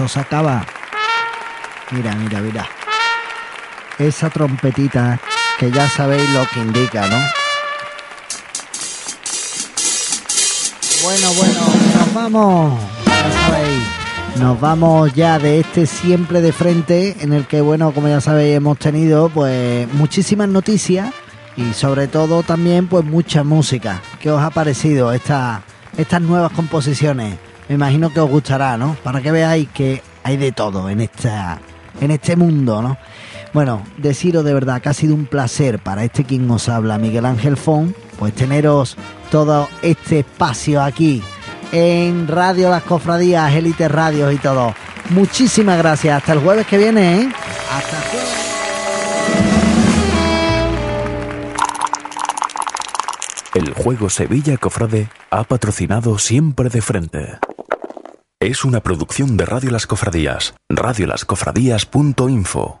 S2: Esto se acaba. Mira, mira, mira. Esa trompetita que ya sabéis lo que indica, ¿no? Bueno, bueno, nos vamos. Ya sabéis. Nos vamos ya de este siempre de frente en el que, bueno, como ya sabéis, hemos tenido pues muchísimas noticias y sobre todo también pues mucha música. ¿Qué os ha parecido esta, estas nuevas composiciones? Me imagino que os gustará, ¿no? Para que veáis que hay de todo en, esta, en este mundo, ¿no? Bueno, deciros de verdad que ha sido un placer para este quien os habla, Miguel Ángel Fon, pues teneros todo este espacio aquí en Radio Las Cofradías, Élite Radios y todo. Muchísimas gracias. Hasta el jueves que viene, ¿eh? Hasta el jueves.
S1: El juego Sevilla Cofrade ha patrocinado siempre de frente. Es una producción de Radio Las Cofradías, radiolascofradías.info.